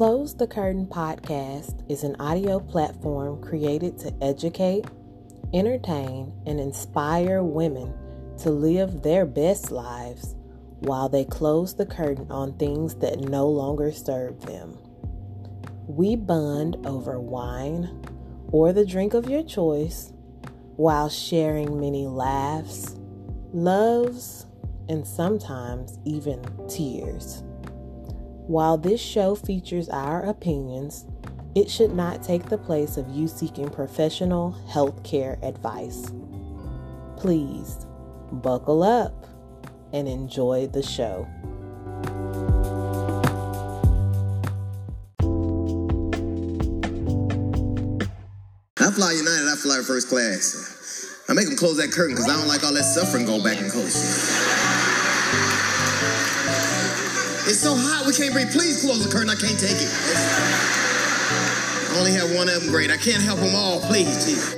Close the Curtain podcast is an audio platform created to educate, entertain, and inspire women to live their best lives while they close the curtain on things that no longer serve them. We bond over wine or the drink of your choice while sharing many laughs, loves, and sometimes even tears. While this show features our opinions, it should not take the place of you seeking professional healthcare advice. Please buckle up and enjoy the show. I fly United, I fly first class. I make them close that curtain because I don't like all that suffering going back and coast. It's so hot we can't breathe. Please close the curtain. I can't take it. I only have one of them great. I can't help them all. Please, Jesus.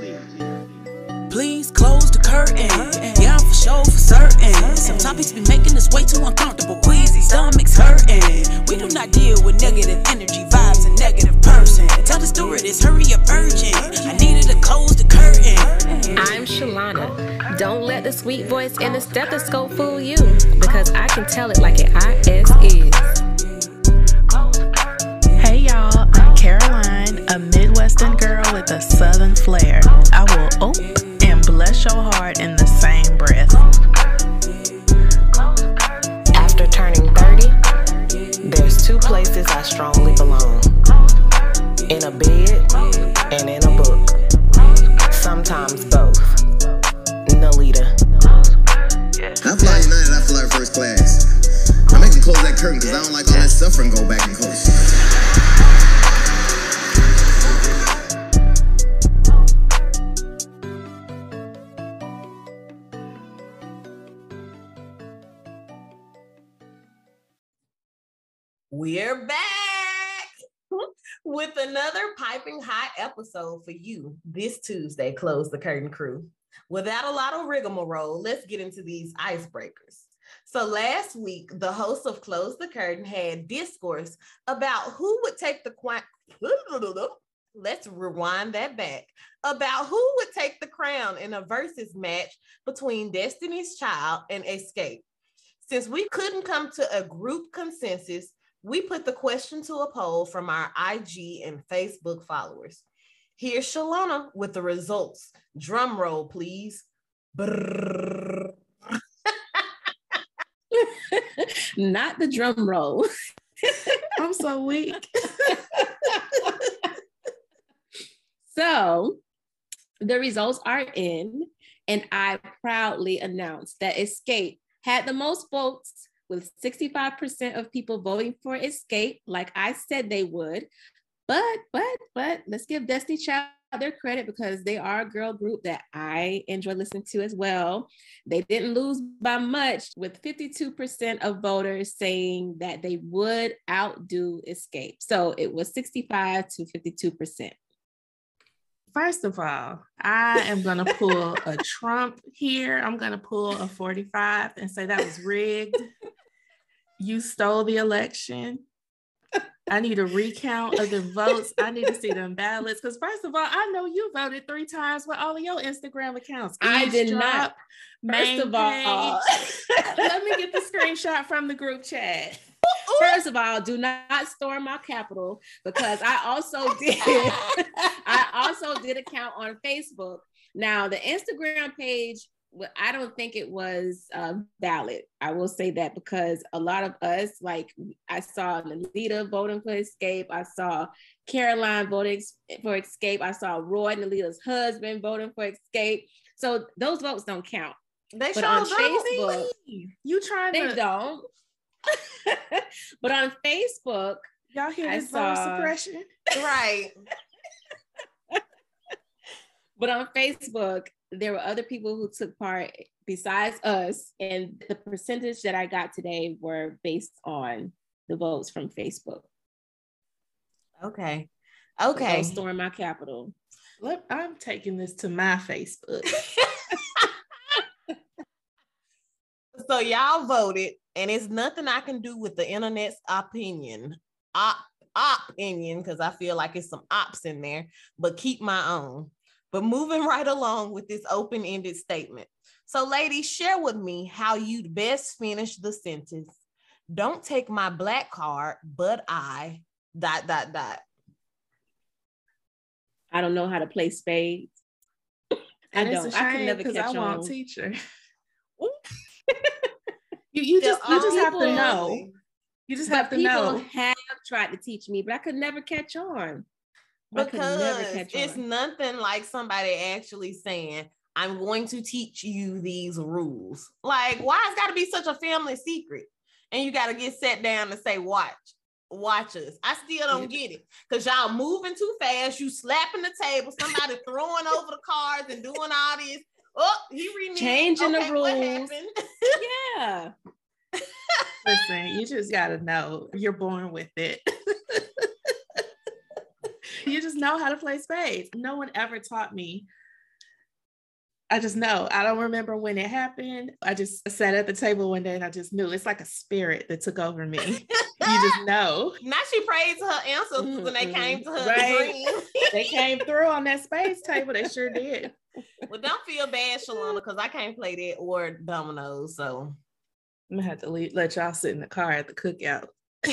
Please close the curtain. Yeah, I'm for sure, for certain. Some topics be making us way too uncomfortable. Queasy, stomachs hurting. We do not deal with negative energy, vibes, and negative person. Tell the stewardess, hurry up, urgent. I needed to close the curtain. I'm Shalana. Don't let the sweet voice and the stethoscope fool you, because I can tell it like it is IS is. Hey y'all, I'm Caroline, a Midwestern girl with a Southern flair. I will ope and bless your heart in the same breath. After turning 30, there's two places I strongly belong in a bed and in a book. Sometimes both. Them close that curtain because I don't like all that suffering going back and coast. We're back with another piping hot episode for you this Tuesday. Close the curtain crew. Without a lot of rigmarole, let's get into these icebreakers. So last week, the host of Close the Curtain had discourse about who would take the crown. Let's rewind that back about who would take the crown in a versus match between Destiny's Child and Xscape. Since we couldn't come to a group consensus, we put the question to a poll from our IG and Facebook followers. Here's Shalana with the results. Drum roll, please. Brrrr. Not the drum roll. I'm so weak. So the results are in, and I proudly announce that Xscape had the most votes with 65% of people voting for Xscape, like I said they would. But, but, but let's give Destiny Child their credit because they are a girl group that I enjoy listening to as well. They didn't lose by much, with 52% of voters saying that they would outdo Xscape. So it was 65 to 52%. First of all, I am going to pull a Trump here. I'm going to pull a 45 and say that was rigged. You stole the election. I need a recount of the votes. I need to see them ballots. Because first of all, I know you voted three times with all of your Instagram accounts. I did not. First of all. Uh, Let me get the screenshot from the group chat. First of all, do not storm my capital because I also did. I also did account on Facebook. Now the Instagram page, I don't think it was uh, valid. I will say that because a lot of us, like I saw Nalita voting for Xscape, I saw Caroline voting for Xscape, I saw Roy Nalita's husband voting for Xscape. So those votes don't count. They But on. Facebook, You trying they to don't. but on Facebook, y'all hear I this voter saw- suppression? Right. but on Facebook, there were other people who took part besides us, and the percentage that I got today were based on the votes from Facebook. Okay. Okay. don't storm my capital. Let, I'm taking this to my Facebook. So y'all voted, and it's nothing I can do with the internet's opinion. Op, opinion because I feel like it's some ops in there, but keep my own. But moving right along with this open ended statement. So, ladies, share with me how you'd best finish the sentence. Don't take my black card, but I dot dot dot. I don't know how to play spades. I don't. I can never catch I on. want teacher. you you just you just have to know. You just have to know. people know. Have tried to teach me, but I could never catch on. Because it's nothing like somebody actually saying, "I'm going to teach you these rules." Like, why it's got to be such a family secret? And you got to get set down and say, "Watch." watch us. I still don't get it because y'all moving too fast. You slapping the table, somebody throwing over the cards and doing all this. Oh, he reneged. Changing okay, the rules. yeah. Listen, you just gotta know you're born with it. you just know how to play spades. No one ever taught me. I just know. I don't remember when it happened. I just sat at the table one day and I just knew it's like a spirit that took over me. you just know. Now she praised her ancestors mm-hmm. when they came to her right. they came through on that space table. They sure did. Well, don't feel bad, Shalana, because I can't play that or dominoes. So I'm gonna have to leave, let y'all sit in the car at the cookout.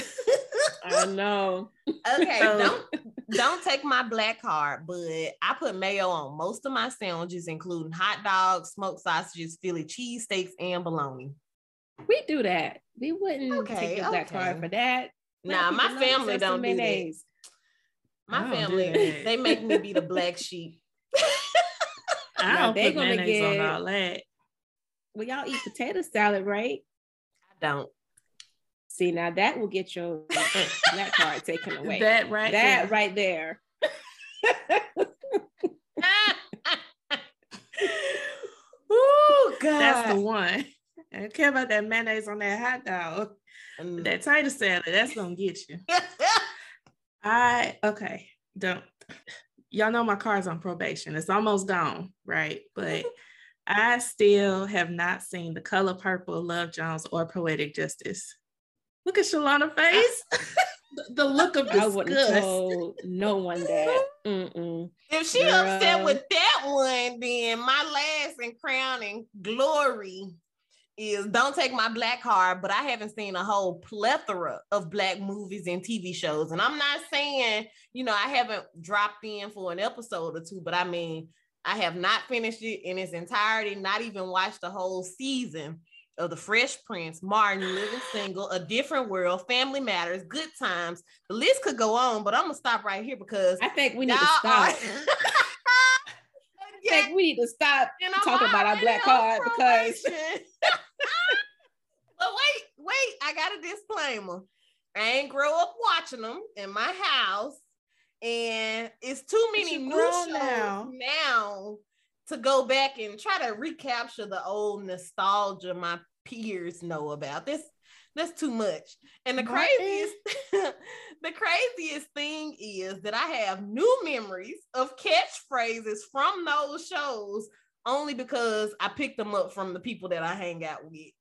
I know. Okay, so, don't don't take my black card, but I put mayo on most of my sandwiches, including hot dogs, smoked sausages, Philly cheesesteaks, and bologna. We do that. We wouldn't okay, take your black card for that. Nah, my family don't do that. My family, they make me be the black sheep. I don't they put gonna mayonnaise get, on all that. Well, y'all eat potato salad, right? I don't. See, now that will get your that card taken away. That right that there. right there. Oh God. That's the one. I don't care about that mayonnaise on that hot dog. Mm. That tater salad, that's gonna get you. I okay, don't y'all know my car's on probation. It's almost gone, right? But I still have not seen the color purple, Love Jones, or Poetic Justice. Look at Shalana face. the look of disgust. I wouldn't tell no one that. Mm-mm. If she Girl. upset with that one, then my last and crowning glory is don't take my black card, but I haven't seen a whole plethora of black movies and TV shows. And I'm not saying, you know, I haven't dropped in for an episode or two, but I mean, I have not finished it in its entirety, not even watched the whole season of The Fresh Prince, Martin, Living Single, A Different World, Family Matters, Good Times. The list could go on, but I'm gonna stop right here because I think we need to stop. I think we need to stop talking about our black card because but wait, wait, I got a disclaimer. I ain't grow up watching them in my house, and it's too many new shows now. now to go back and try to recapture the old nostalgia my peers know about. This that's too much. And the craziest the craziest thing is that I have new memories of catchphrases from those shows only because I picked them up from the people that I hang out with.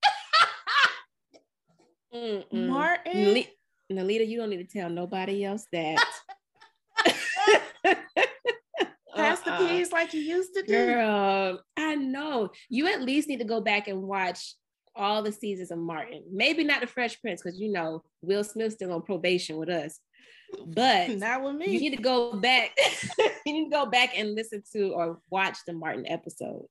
Martin. Le- Nalita, you don't need to tell nobody else that. Pass uh-uh. like you used to do. Girl, I know. You at least need to go back and watch all the seasons of Martin. Maybe not the Fresh Prince, because you know Will Smith's still on probation with us. But not with me. You need to go back. you need to go back and listen to or watch the Martin episodes.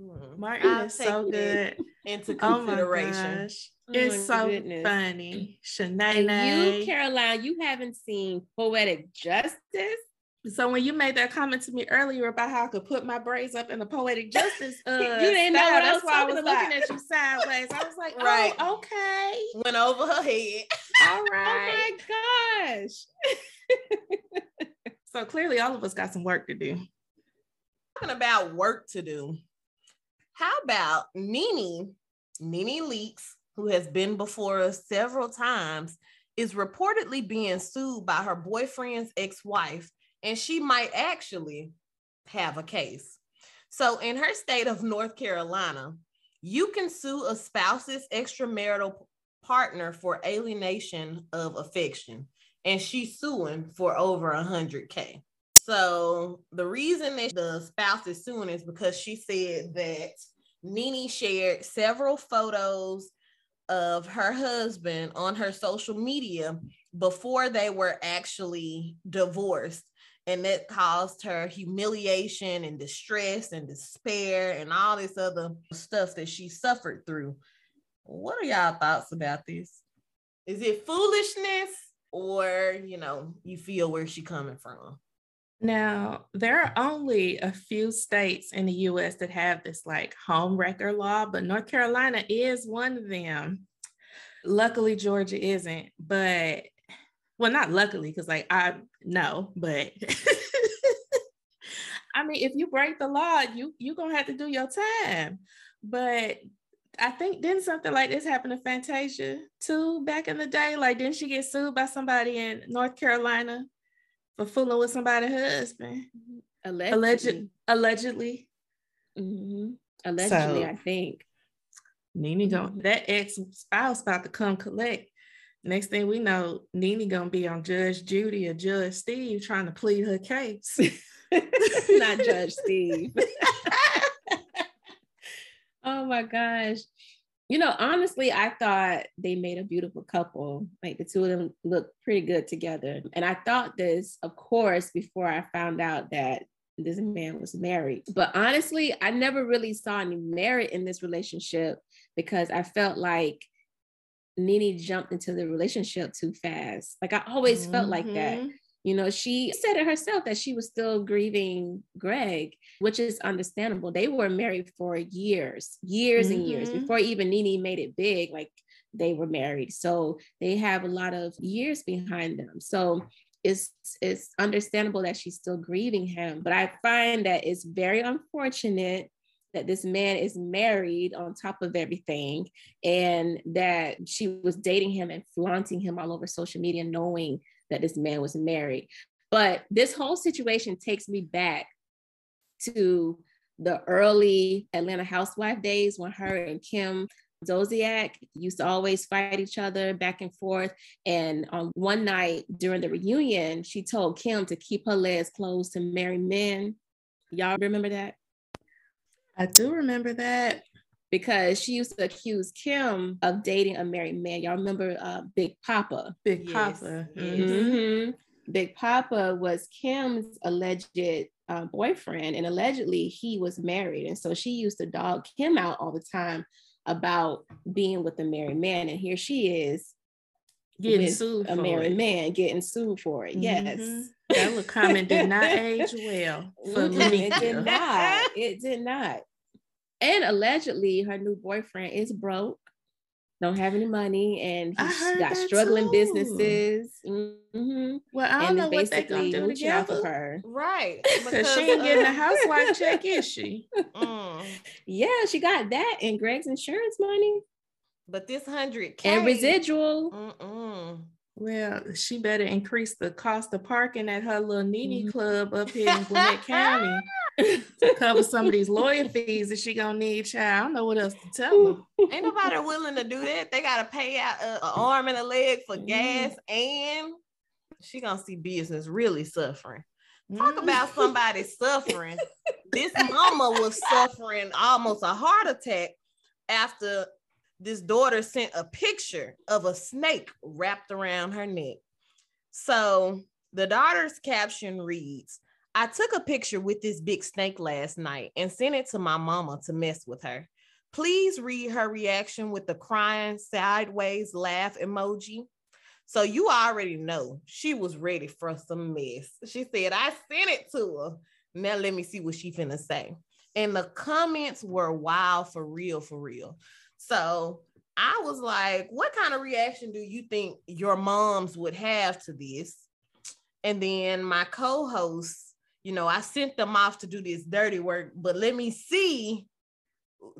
Mm-hmm. Martin I'll is so good. Into consideration. Oh it's so goodness. funny. Shanae. You, Caroline, you haven't seen Poetic Justice? So when you made that comment to me earlier about how I could put my braids up in the poetic justice, uh, you didn't know what that's why I was looking at you sideways. I was like, oh, right. okay. Went over her head. All right. oh my gosh. so clearly, all of us got some work to do. Talking about work to do. How about Nene, Nene Leakes, who has been before us several times, is reportedly being sued by her boyfriend's ex-wife and she might actually have a case. So, in her state of North Carolina, you can sue a spouse's extramarital partner for alienation of affection. and she's suing for over a hundred K. So the reason that the spouse is suing is because she said that Nene shared several photos of her husband on her social media before they were actually divorced. And that caused her humiliation and distress and despair and all this other stuff that she suffered through. What are y'all thoughts about this? Is it foolishness or, you know, you feel where she coming from? Now, there are only a few states in the US that have this like home wrecker law, but North Carolina is one of them. Luckily, Georgia isn't, but well, not luckily, because like I know, but I mean, if you break the law, you you gonna have to do your time. But I think didn't something like this happen to Fantasia too back in the day? Like, didn't she get sued by somebody in North Carolina for fooling with somebody's husband. Allegedly. Alleged, allegedly. Mm-hmm. Allegedly, So- I think. Nene going that ex spouse about to come collect. Next thing we know, Nene gonna be on Judge Judy or Judge Steve trying to plead her case. Not Judge Steve. oh my gosh. You know, honestly, I thought they made a beautiful couple. Like the two of them looked pretty good together. And I thought this, of course, before I found out that this man was married. But honestly, I never really saw any merit in this relationship because I felt like Nene jumped into the relationship too fast. Like I always felt like that. Mhm. You know, she said it herself that she was still grieving Greg, which is understandable. They were married for years, years and years Mhm. before even Nene made it big. Like they were married, so they have a lot of years behind them. So it's it's understandable that she's still grieving him. But I find that it's very unfortunate that this man is married on top of everything and that she was dating him and flaunting him all over social media knowing that this man was married. But this whole situation takes me back to the early Atlanta housewife days when her and Kim Zolciak used to always fight each other back and forth. And on one night during the reunion, she told Kim to keep her legs closed to marry men. Y'all remember that? I do remember that. Because she used to accuse Kim of dating a married man. Y'all remember uh, Big Papa? Big Yes, Papa. yes. Mhm. Mhm. Big Papa was Kim's alleged uh, boyfriend, and allegedly he was married. And so she used to dog Kim out all the time about being with a married man. And here she is, Getting with sued a for married it. man, getting sued for it. Yes. Mhm. That little comment did not age well for it did not. It did not. And allegedly, her new boyfriend is broke, don't have any money, and I he's got struggling too. businesses. Mhm. Well, I don't And know what they gonna basically do mooching off of her. Right. Because she ain't getting a housewife check, is she? mm, Yeah, she got that and Greg's insurance money but this hundred and residual. Mm-mm. Well, she better increase the cost of parking at her little Nene Mhm. club up here in Gwinnett County to cover some of these lawyer fees that she gonna need, child. I don't know what else to tell her. Ain't nobody willing to do that. They gotta pay out an arm and a leg for gas, and she gonna see business really suffering. Talk Mm. about somebody suffering. This mama was suffering almost a heart attack after this daughter sent a picture of a snake wrapped around her neck. So the daughter's caption reads, I took a picture with this big snake last night and sent it to my mama to mess with her. Please read her reaction with the crying sideways laugh emoji. So you already know she was ready for some mess. She said, I sent it to her. Now let me see what she finna say. And the comments were wild for real, for real. So I was like, what kind of reaction do you think your moms would have to this? And then my co-hosts, you know, I sent them off to do this dirty work, but let me see,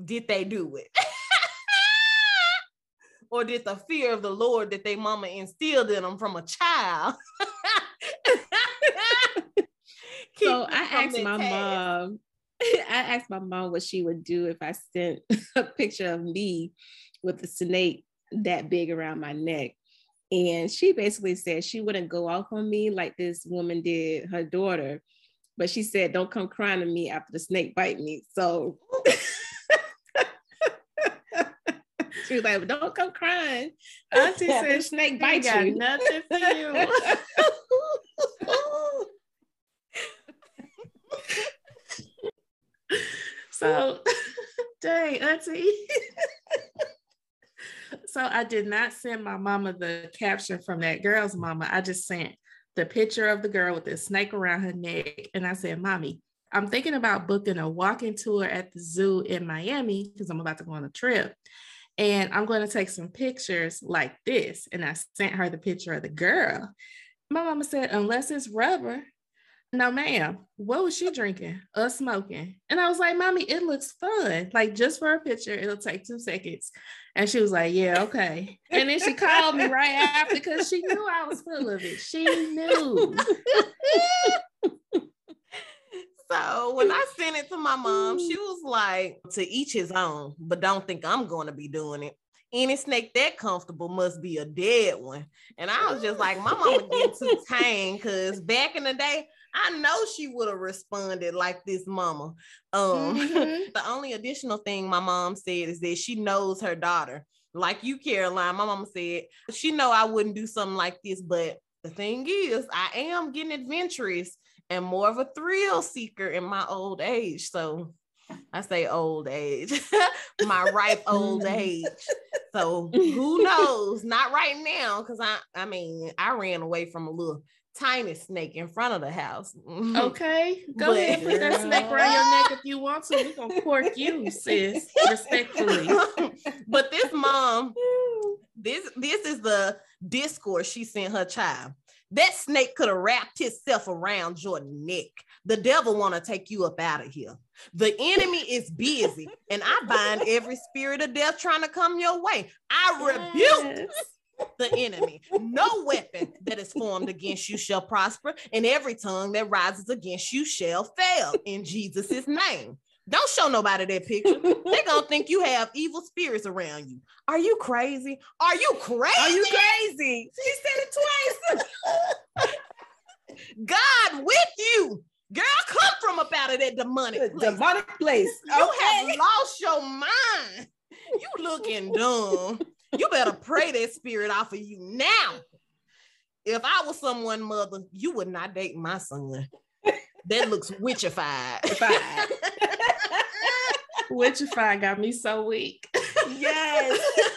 did they do it? or did the fear of the Lord that they mama instilled in them from a child? So I asked my task? mom, I asked my mom what she would do if I sent a picture of me with a snake that big around my neck. And she basically said she wouldn't go off on me like this woman did her daughter. But she said, don't come crying to me after the snake bite me. So she was like, don't come crying. Auntie said snake bite got you. nothing for you. So, dang, auntie. so I did not send my mama the caption from that girl's mama. I just sent the picture of the girl with the snake around her neck. And I said, Mommy, I'm thinking about booking a walking tour at the zoo in Miami because I'm about to go on a trip. And I'm going to take some pictures like this. And I sent her the picture of the girl. My mama said, unless it's rubber, no, ma'am. What was she drinking? Us smoking. And I was like, Mommy, it looks fun. Like just for a picture, it'll take two seconds. And she was like, Yeah, okay. And then she called me right after because she knew I was full of it. She knew. So when I sent it to my mom, she mm. was like, to each his own, but don't think I'm going to be doing it. Any snake that comfortable must be a dead one. And I was just like, my mama get too tame because back in the day, I know she would have responded like this mama. Um, Mhm. the only additional thing my mom said is that she knows her daughter. Like you, Caroline, my mama said, she know I wouldn't do something like this, but the thing is, I am getting adventurous and more of a thrill seeker in my old age. So I say old age, my ripe old age. So who knows? Not right now, because I I mean I ran away from a little tiny snake in front of the house. Okay, go But- ahead, put that snake around your neck if you want to. We're gonna cork you, sis, respectfully. but this mom, this this is the discourse she sent her child. That snake could have wrapped itself around your neck. The devil want to take you up out of here. The enemy is busy, and I bind every spirit of death trying to come your way. I rebuke Yes. The enemy. No weapon that is formed against you shall prosper, and every tongue that rises against you shall fail in Jesus' name. Don't show nobody that picture. They're gonna think you have evil spirits around you. Are you crazy? Are you crazy? Are you crazy? She said it twice. God with you. Girl, come from up out of that demonic place. Demonic place. You have lost your mind. You looking dumb. You better pray that spirit off of you now. If I was someone mother, you would not date my son. That looks witchified. witchified got me so weak. yes.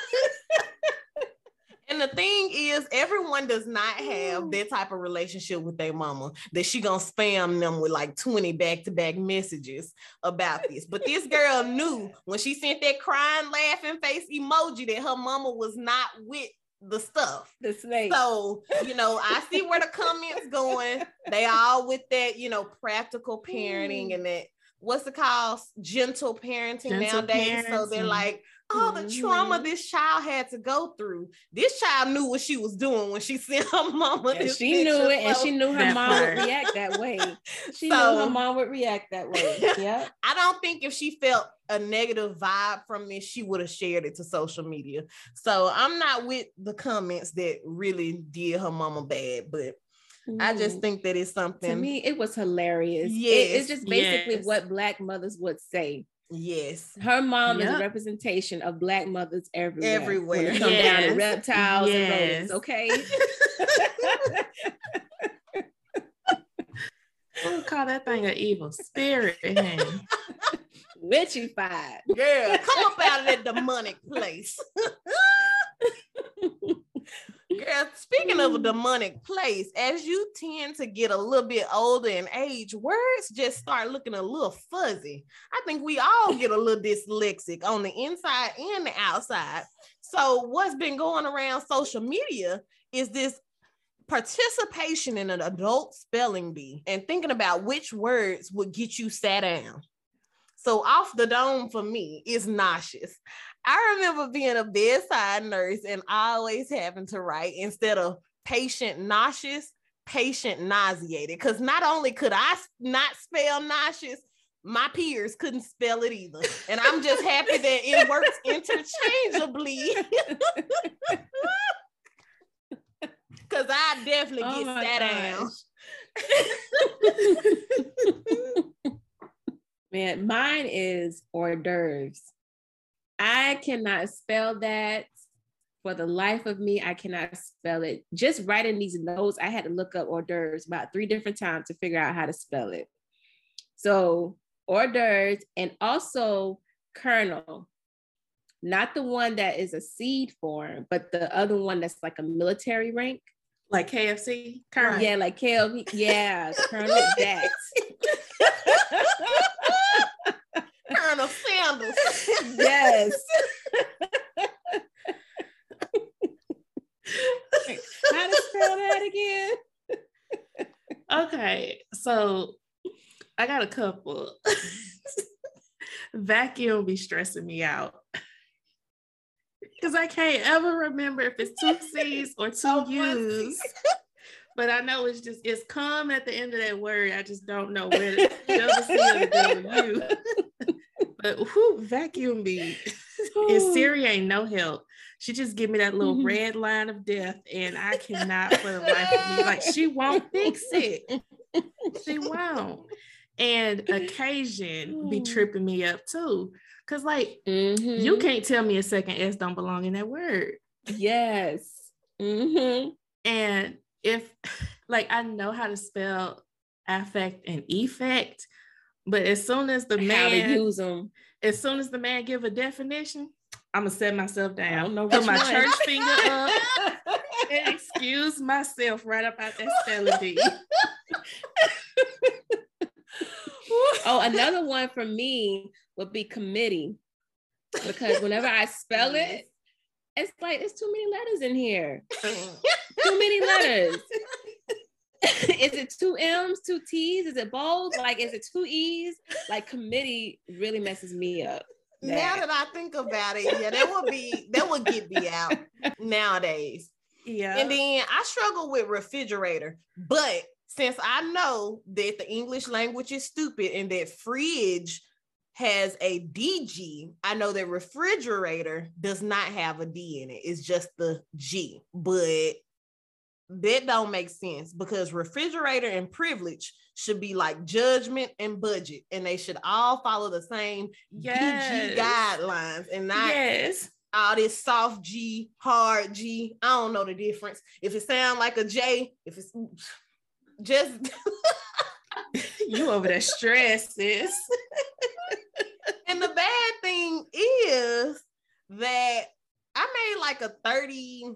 And the thing is, everyone does not have mm. that type of relationship with their mama that she gonna spam them with like 20 back-to-back messages about this. But this girl knew when she sent that crying, laughing face emoji that her mama was not with the stuff. The snake. So, you know, I see where the comments going. They all with that, you know, practical parenting mm. and that what's it called? Gentle parenting Gentle nowadays. So they're like, oh, the trauma Mhm. this child had to go through. This child knew what she was doing when she sent her mama. And this she knew it, and she knew her That mom would react that way. She So- knew her mom would react that way. Yeah. I don't think if she felt a negative vibe from this, she would have shared it to social media. So I'm not with the comments that really did her mama bad, but I just Mm. think that it's something. to me, it was hilarious. It- it's just basically yes. what black mothers would say. Yes. Her mom is a representation of black mothers everywhere. When Everywhere. it come down to Yes. reptiles and Yes. rodents, okay? We'll call that thing an evil spirit. honey. Witchified. Girl, come up out of that demonic place. Girl, speaking of a mm. demonic place, as you tend to get a little bit older in age, words just start looking a little fuzzy. I think we all get a little dyslexic on the inside and the outside. So, what's been going around social media is this participation in an adult spelling bee and thinking about which words would get you sat down. So off the dome for me is nauseous. I remember being a bedside nurse and always having to write instead of patient nauseous, patient nauseated. Because not only could I not spell nauseous, my peers couldn't spell it either. And I'm just happy that it works interchangeably. Cause I definitely Oh get sat down. Man, mine is hors d'oeuvres. I cannot spell that for the life of me. I cannot spell it. Just writing these notes, I had to look up hors d'oeuvres about three different times to figure out how to spell it. So hors d'oeuvres and also kernel, not the one that is a seed form, but the other one that's like a military rank. Like KFC. Current. Yeah, like KLV. Yeah, Colonel that. Sandals. yes. How to spell that again? Okay, so I got a couple. Vacuum be stressing me out. Because I can't ever remember if it's two C's or two Oh, U's. But I know it's just it's come at the end of that word. I just don't know where the other C or the W. But who vacuum me. If Siri ain't no help, she just give me that little Mhm. red line of death, and I cannot for the life of me. Like she won't fix it. She won't. And occasion be tripping me up too. Cause like Mhm. you can't tell me a second S don't belong in that word. Yes. hmm And if like I know how to spell affect and effect, but as soon as the man How to man use them. as soon as the man give a definition, I'm gonna set myself I down. don't know Put my one. church finger up and excuse myself right up out that spelling bee. Oh, another one for me would be committee. Because whenever I spell it, it's like it's too many letters in here. Too many letters. is it two M's, two T's? Is it bold? Like, is it two E's? Like, committee really messes me up. Now that I think about it, yeah, that would be that would get me out nowadays. Yeah. And then I struggle with refrigerator, but since I know that the English language is stupid and that fridge has a DG, I know that refrigerator does not have a D in it. It's just the G. But that don't make sense because refrigerator and privilege should be like judgment and budget, and they should all follow the same Yes. DG guidelines and not yes. all this soft G, hard G. I don't know the difference. If it sound like a J, if it's just You over there stressed, sis. and the bad thing is that I made like a 30 a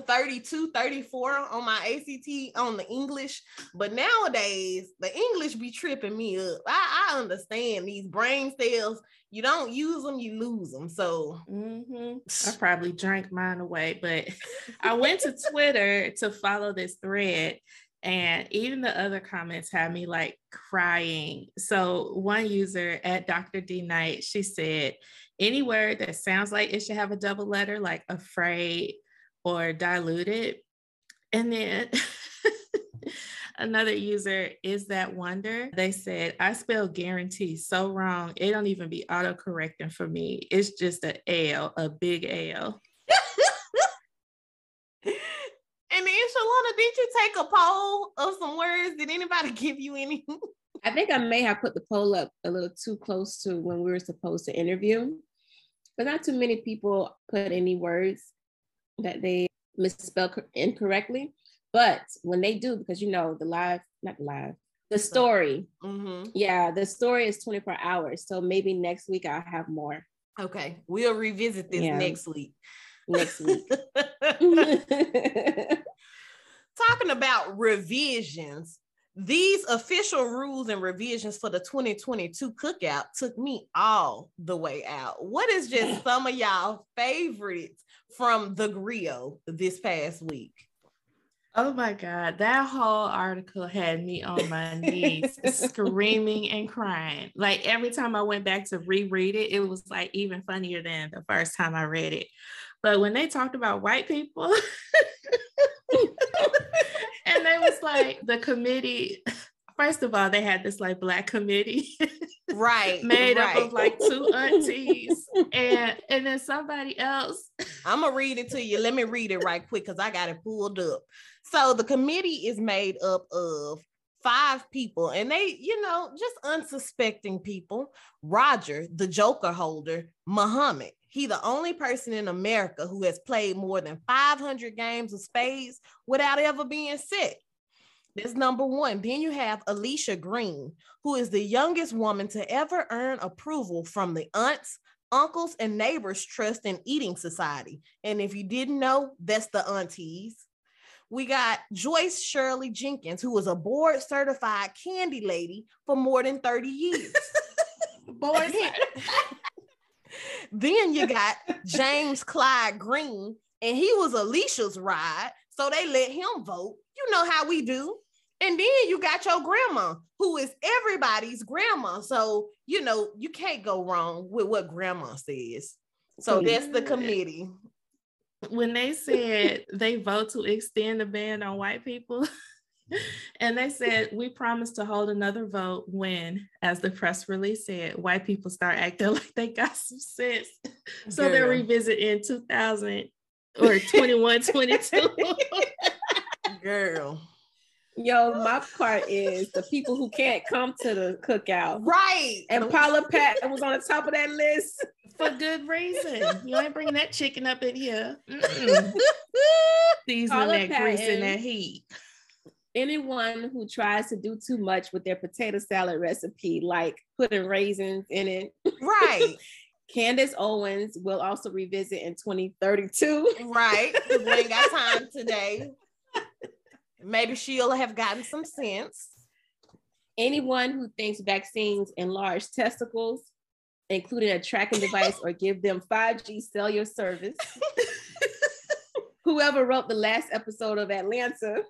32 34 on my ACT on the English but nowadays the English be tripping me up I, I understand these brain cells you don't use them you lose them so Mhm. I probably drank mine away, but I went to Twitter to follow this thread, and even the other comments had me like crying. So one user at Dr. D Knight, she said, any word that sounds like it should have a double letter, like afraid or diluted. And then another user is that wonder. They said, I spell guarantee so wrong. It don't even be auto-correcting for me. It's just a L, a big L. And then Shalana, did you take a poll of some words? Did anybody give you any? I think I may have put the poll up a little too close to when we were supposed to interview. But not too many people put any words that they misspell incorrectly. But when they do, because you know, the live, not live, the story, Mm-hmm. yeah, the story is 24 hours. So maybe next week I'll have more Okay, we'll revisit this Yeah. next week. next week. Talking about revisions, these official rules and revisions for the 2022 cookout took me all the way out. What is just some of y'all favorites from the Grio this past week? Oh my God, that whole article had me on my knees screaming and crying. Like every time I went back to reread it, it was like even funnier than the first time I read it. But when they talked about white people, and they was like, the committee First of all, they had this like black committee right. made right. up of like two aunties and and then somebody else. I'm gonna read it to you. Let me read it right quick because I got it pulled up. So the committee is made up of five people, and they, you know, just unsuspecting people. Roger, the Joker holder, Muhammad. He the only person in America who has played more than 500 games of spades without ever being sick. That's number one. Then you have Alicia Green, who is the youngest woman to ever earn approval from the aunts, uncles, and neighbors trust in eating society. And if you didn't know, that's the aunties. We got Joyce Shirley Jenkins, who was a board certified candy lady for more than 30 years. Boys, then you got James Clyde Green, and he was Alicia's ride, so they let him vote. You know how we do. And then you got your grandma, who is everybody's grandma. So, you know, you can't go wrong with what grandma says. So that's the committee. when they said they vote to extend the ban on white people, and they said we promise to hold another vote when, as the press release said, white people start acting like they got some sense. So they'll Girl. revisit in 2000 or 21, 22. Girl. Yo, my part is the people who can't come to the cookout. Right. And Paula Patton was on the top of that list. For good reason. You ain't bringing that chicken up in here. Seasoning Paula that grease Patton. and that heat. Anyone who tries to do too much with their potato salad recipe, like putting raisins in it, right. Candace Owens will also revisit in 2032. Right. We ain't got time today. Maybe she'll have gotten some sense. Anyone who thinks vaccines enlarge testicles, including a tracking device or give them 5G cellular service. Whoever wrote the last episode of Atlanta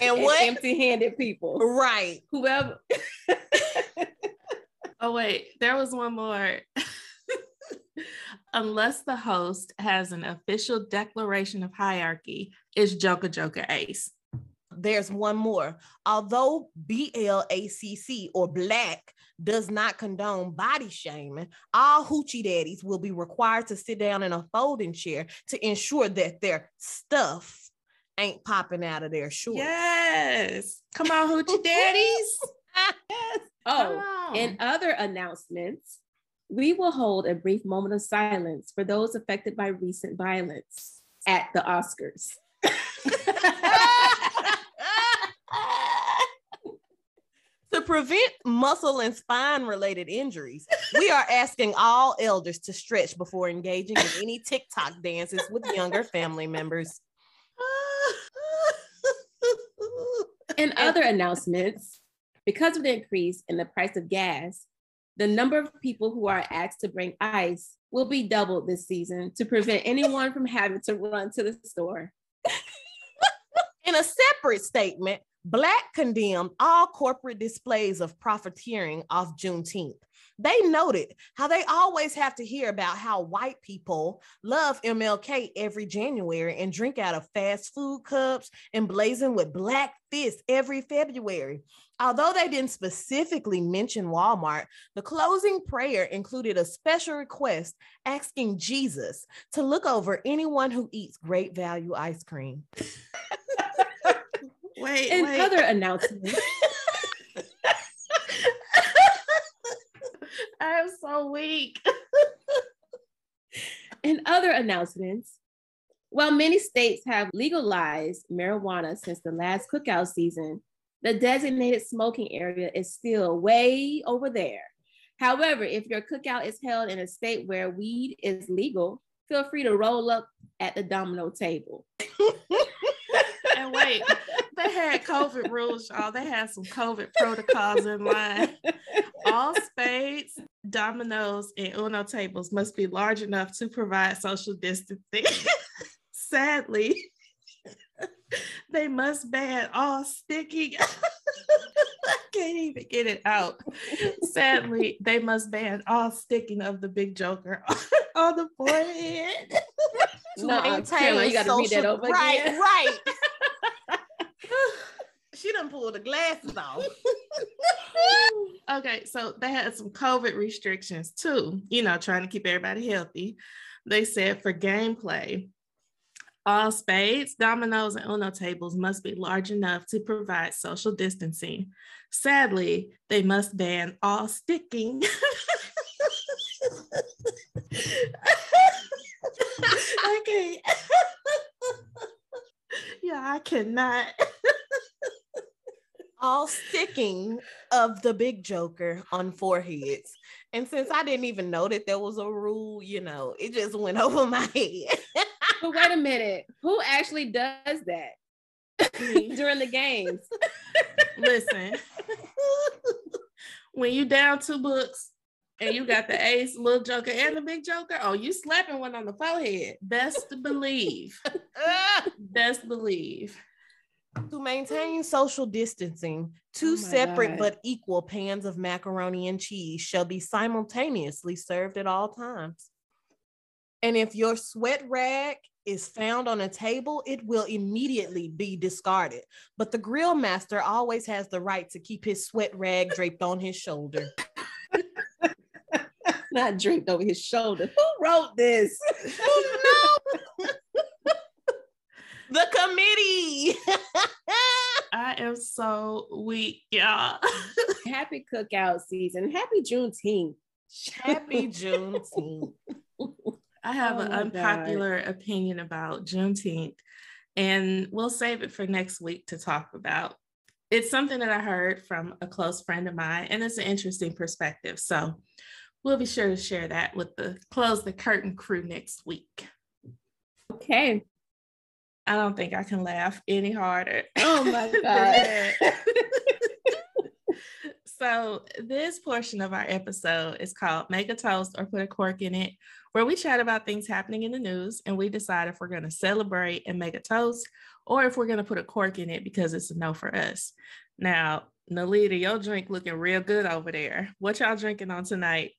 And and what? empty-handed people. Right. Whoever Oh, wait, there was one more. Unless the host has an official declaration of hierarchy, it's Joker Joker Ace. There's one more. Although BLACC or black does not condone body shaming, all hoochie daddies will be required to sit down in a folding chair to ensure that their stuff ain't popping out of their shorts. Yes. Come on, Hoochie Daddies. yes. Oh, in other announcements, we will hold a brief moment of silence for those affected by recent violence at the Oscars. to prevent muscle and spine related injuries, we are asking all elders to stretch before engaging in any TikTok dances with younger family members. In other announcements, because of the increase in the price of gas, the number of people who are asked to bring ice will be doubled this season to prevent anyone from having to run to the store. In a separate statement, Black condemned all corporate displays of profiteering off Juneteenth. They noted how they always have to hear about how white people love MLK every January and drink out of fast food cups and blazing with black fists every February. Although they didn't specifically mention Walmart, the closing prayer included a special request asking Jesus to look over anyone who eats great value ice cream. Wait, In wait. other announcements, I'm so weak. In other announcements, while many states have legalized marijuana since the last cookout season, the designated smoking area is still way over there. However, if your cookout is held in a state where weed is legal, feel free to roll up at the domino table. And wait, they had COVID rules, y'all. They had some COVID protocols in line. All spades, dominoes, and Uno tables must be large enough to provide social distancing. Sadly, they must ban all sticking. I can't even get it out. Sadly, they must ban all sticking of the big joker on the forehead. to Nuh-uh, maintain Caroline, you gotta read that over right, again. right. She done pulled the glasses off. okay, so they had some COVID restrictions too, you know, trying to keep everybody healthy. They said for gameplay, all spades, dominoes, and Uno tables must be large enough to provide social distancing. Sadly, they must ban all sticking. okay. yeah, I cannot. All sticking of the big joker on foreheads. And since I didn't even know that there was a rule, you know, it just went over my head. but wait a minute, who actually does that during the games? Listen, when you down two books and you got the ace, little joker, and the big joker, oh, you slapping one on the forehead. Best believe. Best believe. To maintain social distancing, two oh separate God. but equal pans of macaroni and cheese shall be simultaneously served at all times. And if your sweat rag is found on a table, it will immediately be discarded. But the grill master always has the right to keep his sweat rag draped on his shoulder. Not draped over his shoulder. Who wrote this? no. the committee. I am so weak, y'all. Happy cookout season. Happy Juneteenth. Happy Juneteenth. I have oh an unpopular God. opinion about Juneteenth, and we'll save it for next week to talk about. It's something that I heard from a close friend of mine, and it's an interesting perspective. So we'll be sure to share that with the Close the Curtain crew next week. Okay. I don't think I can laugh any harder. Oh my God. so, this portion of our episode is called Make a Toast or Put a Cork in It, where we chat about things happening in the news and we decide if we're going to celebrate and make a toast or if we're going to put a cork in it because it's a no for us. Now, Nalita, your drink looking real good over there. What y'all drinking on tonight?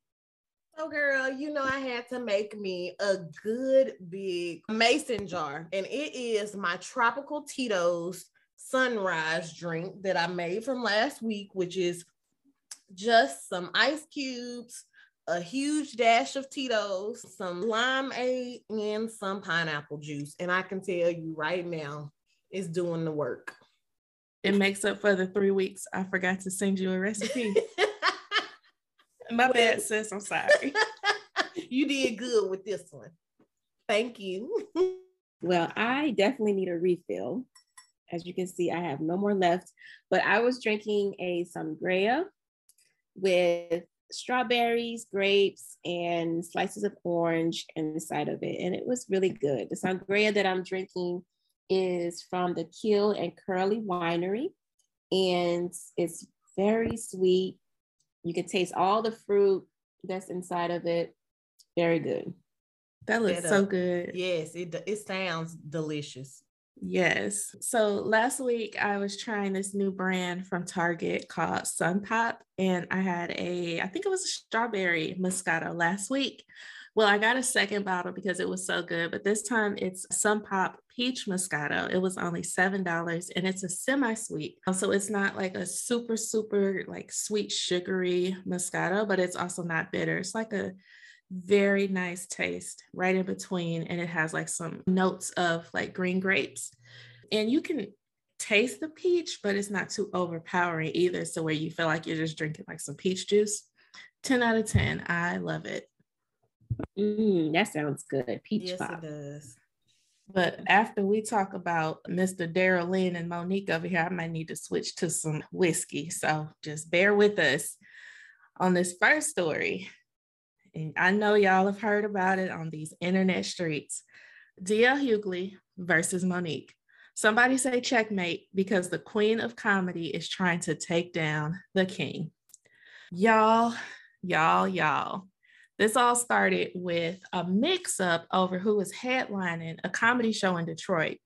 Oh, girl, you know, I had to make me a good big mason jar, and it is my tropical Tito's sunrise drink that I made from last week, which is just some ice cubes, a huge dash of Tito's, some limeade, and some pineapple juice. And I can tell you right now, it's doing the work. It makes up for the three weeks I forgot to send you a recipe. My bad, sis. I'm sorry. you did good with this one. Thank you. well, I definitely need a refill. As you can see, I have no more left, but I was drinking a sangria with strawberries, grapes, and slices of orange inside of it. And it was really good. The sangria that I'm drinking is from the Kill and Curly Winery, and it's very sweet you can taste all the fruit that's inside of it. Very good. That looks uh, so good. Yes, it it sounds delicious. Yes. So last week I was trying this new brand from Target called Sun Pop, and I had a, I think it was a strawberry Moscato last week. Well, I got a second bottle because it was so good, but this time it's Sun Pop Peach Moscato. It was only $7 and it's a semi sweet. So it's not like a super, super like sweet, sugary Moscato, but it's also not bitter. It's like a very nice taste right in between. And it has like some notes of like green grapes. And you can taste the peach, but it's not too overpowering either. So where you feel like you're just drinking like some peach juice. 10 out of 10. I love it. Mm, that sounds good. Peach yes, pop. it does. But after we talk about Mr. Darryl Lynn and Mo'Nique over here, I might need to switch to some whiskey. So just bear with us on this first story. And I know y'all have heard about it on these internet streets. DL Hughley versus Mo'Nique. Somebody say checkmate because the queen of comedy is trying to take down the king. Y'all, y'all, y'all. This all started with a mix up over who was headlining a comedy show in Detroit.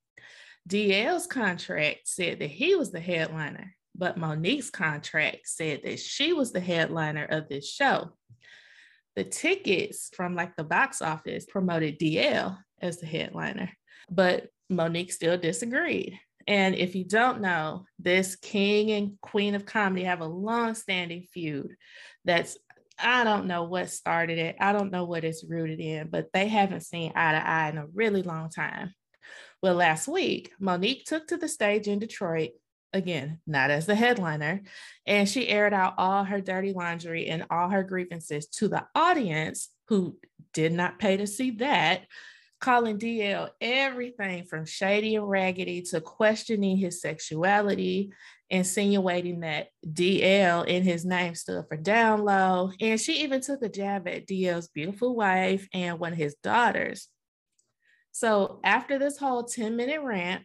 DL's contract said that he was the headliner, but Mo'Nique's contract said that she was the headliner of this show. The tickets from like the box office promoted DL as the headliner, but Mo'Nique still disagreed. And if you don't know, this king and queen of comedy have a long-standing feud that's I don't know what started it. I don't know what it's rooted in, but they haven't seen eye to eye in a really long time. Well, last week, Mo'Nique took to the stage in Detroit, again, not as the headliner, and she aired out all her dirty laundry and all her grievances to the audience who did not pay to see that, calling DL everything from shady and raggedy to questioning his sexuality, insinuating that DL in his name stood for down low. And she even took a jab at DL's beautiful wife and one of his daughters. So after this whole 10 minute rant,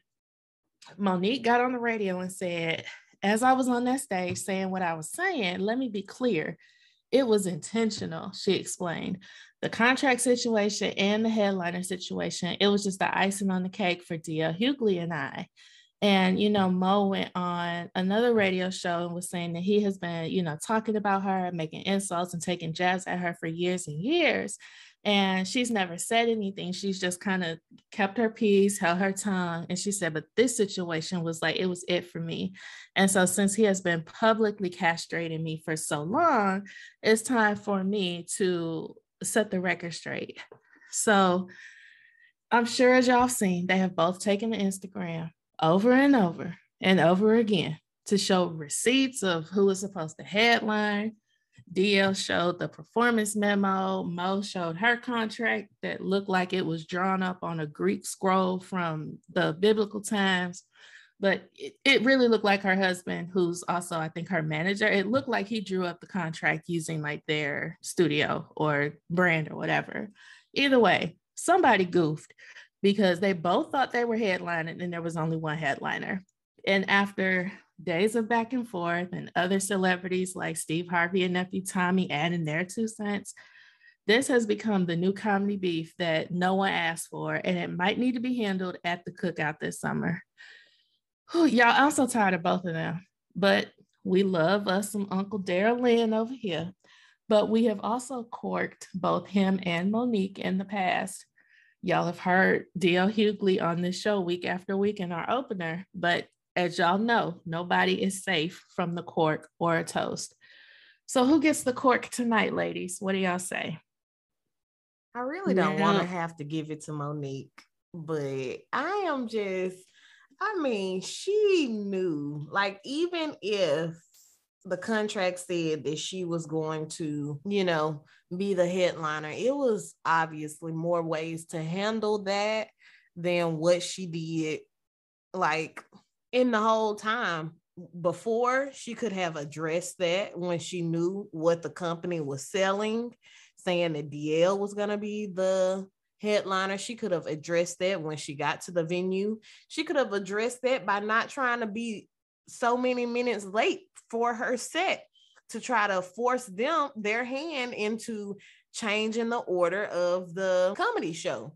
Mo'Nique got on the radio and said, as I was on that stage saying what I was saying, let me be clear. It was intentional, she explained. The contract situation and the headliner situation, it was just the icing on the cake for DL Hughley and I. And, you know, Mo went on another radio show and was saying that he has been, you know, talking about her, making insults and taking jabs at her for years and years. And she's never said anything. She's just kind of kept her peace, held her tongue. And she said, but this situation was like, it was it for me. And so, since he has been publicly castrating me for so long, it's time for me to set the record straight. So, I'm sure as y'all seen, they have both taken to Instagram over and over and over again to show receipts of who was supposed to headline, DL showed the performance memo. Mo showed her contract that looked like it was drawn up on a Greek scroll from the biblical times. But it, it really looked like her husband, who's also, I think, her manager. It looked like he drew up the contract using like their studio or brand or whatever. Either way, somebody goofed because they both thought they were headlining and there was only one headliner. And after days of back and forth and other celebrities like Steve Harvey and nephew Tommy adding their two cents, this has become the new comedy beef that no one asked for, and it might need to be handled at the cookout this summer. Whew, y'all, I'm so tired of both of them, but we love us some Uncle Darryl Lynn over here. But we have also corked both him and Mo'Nique in the past. Y'all have heard DL Hughley on this show week after week in our opener, but as y'all know, nobody is safe from the cork or a toast. So, who gets the cork tonight, ladies? What do y'all say? I really don't want to have to give it to Mo'Nique, but I am just, I mean, she knew, like, even if the contract said that she was going to, you know, be the headliner, it was obviously more ways to handle that than what she did. Like, in the whole time before she could have addressed that when she knew what the company was selling, saying that DL was going to be the headliner. She could have addressed that when she got to the venue. She could have addressed that by not trying to be so many minutes late for her set to try to force them their hand into changing the order of the comedy show.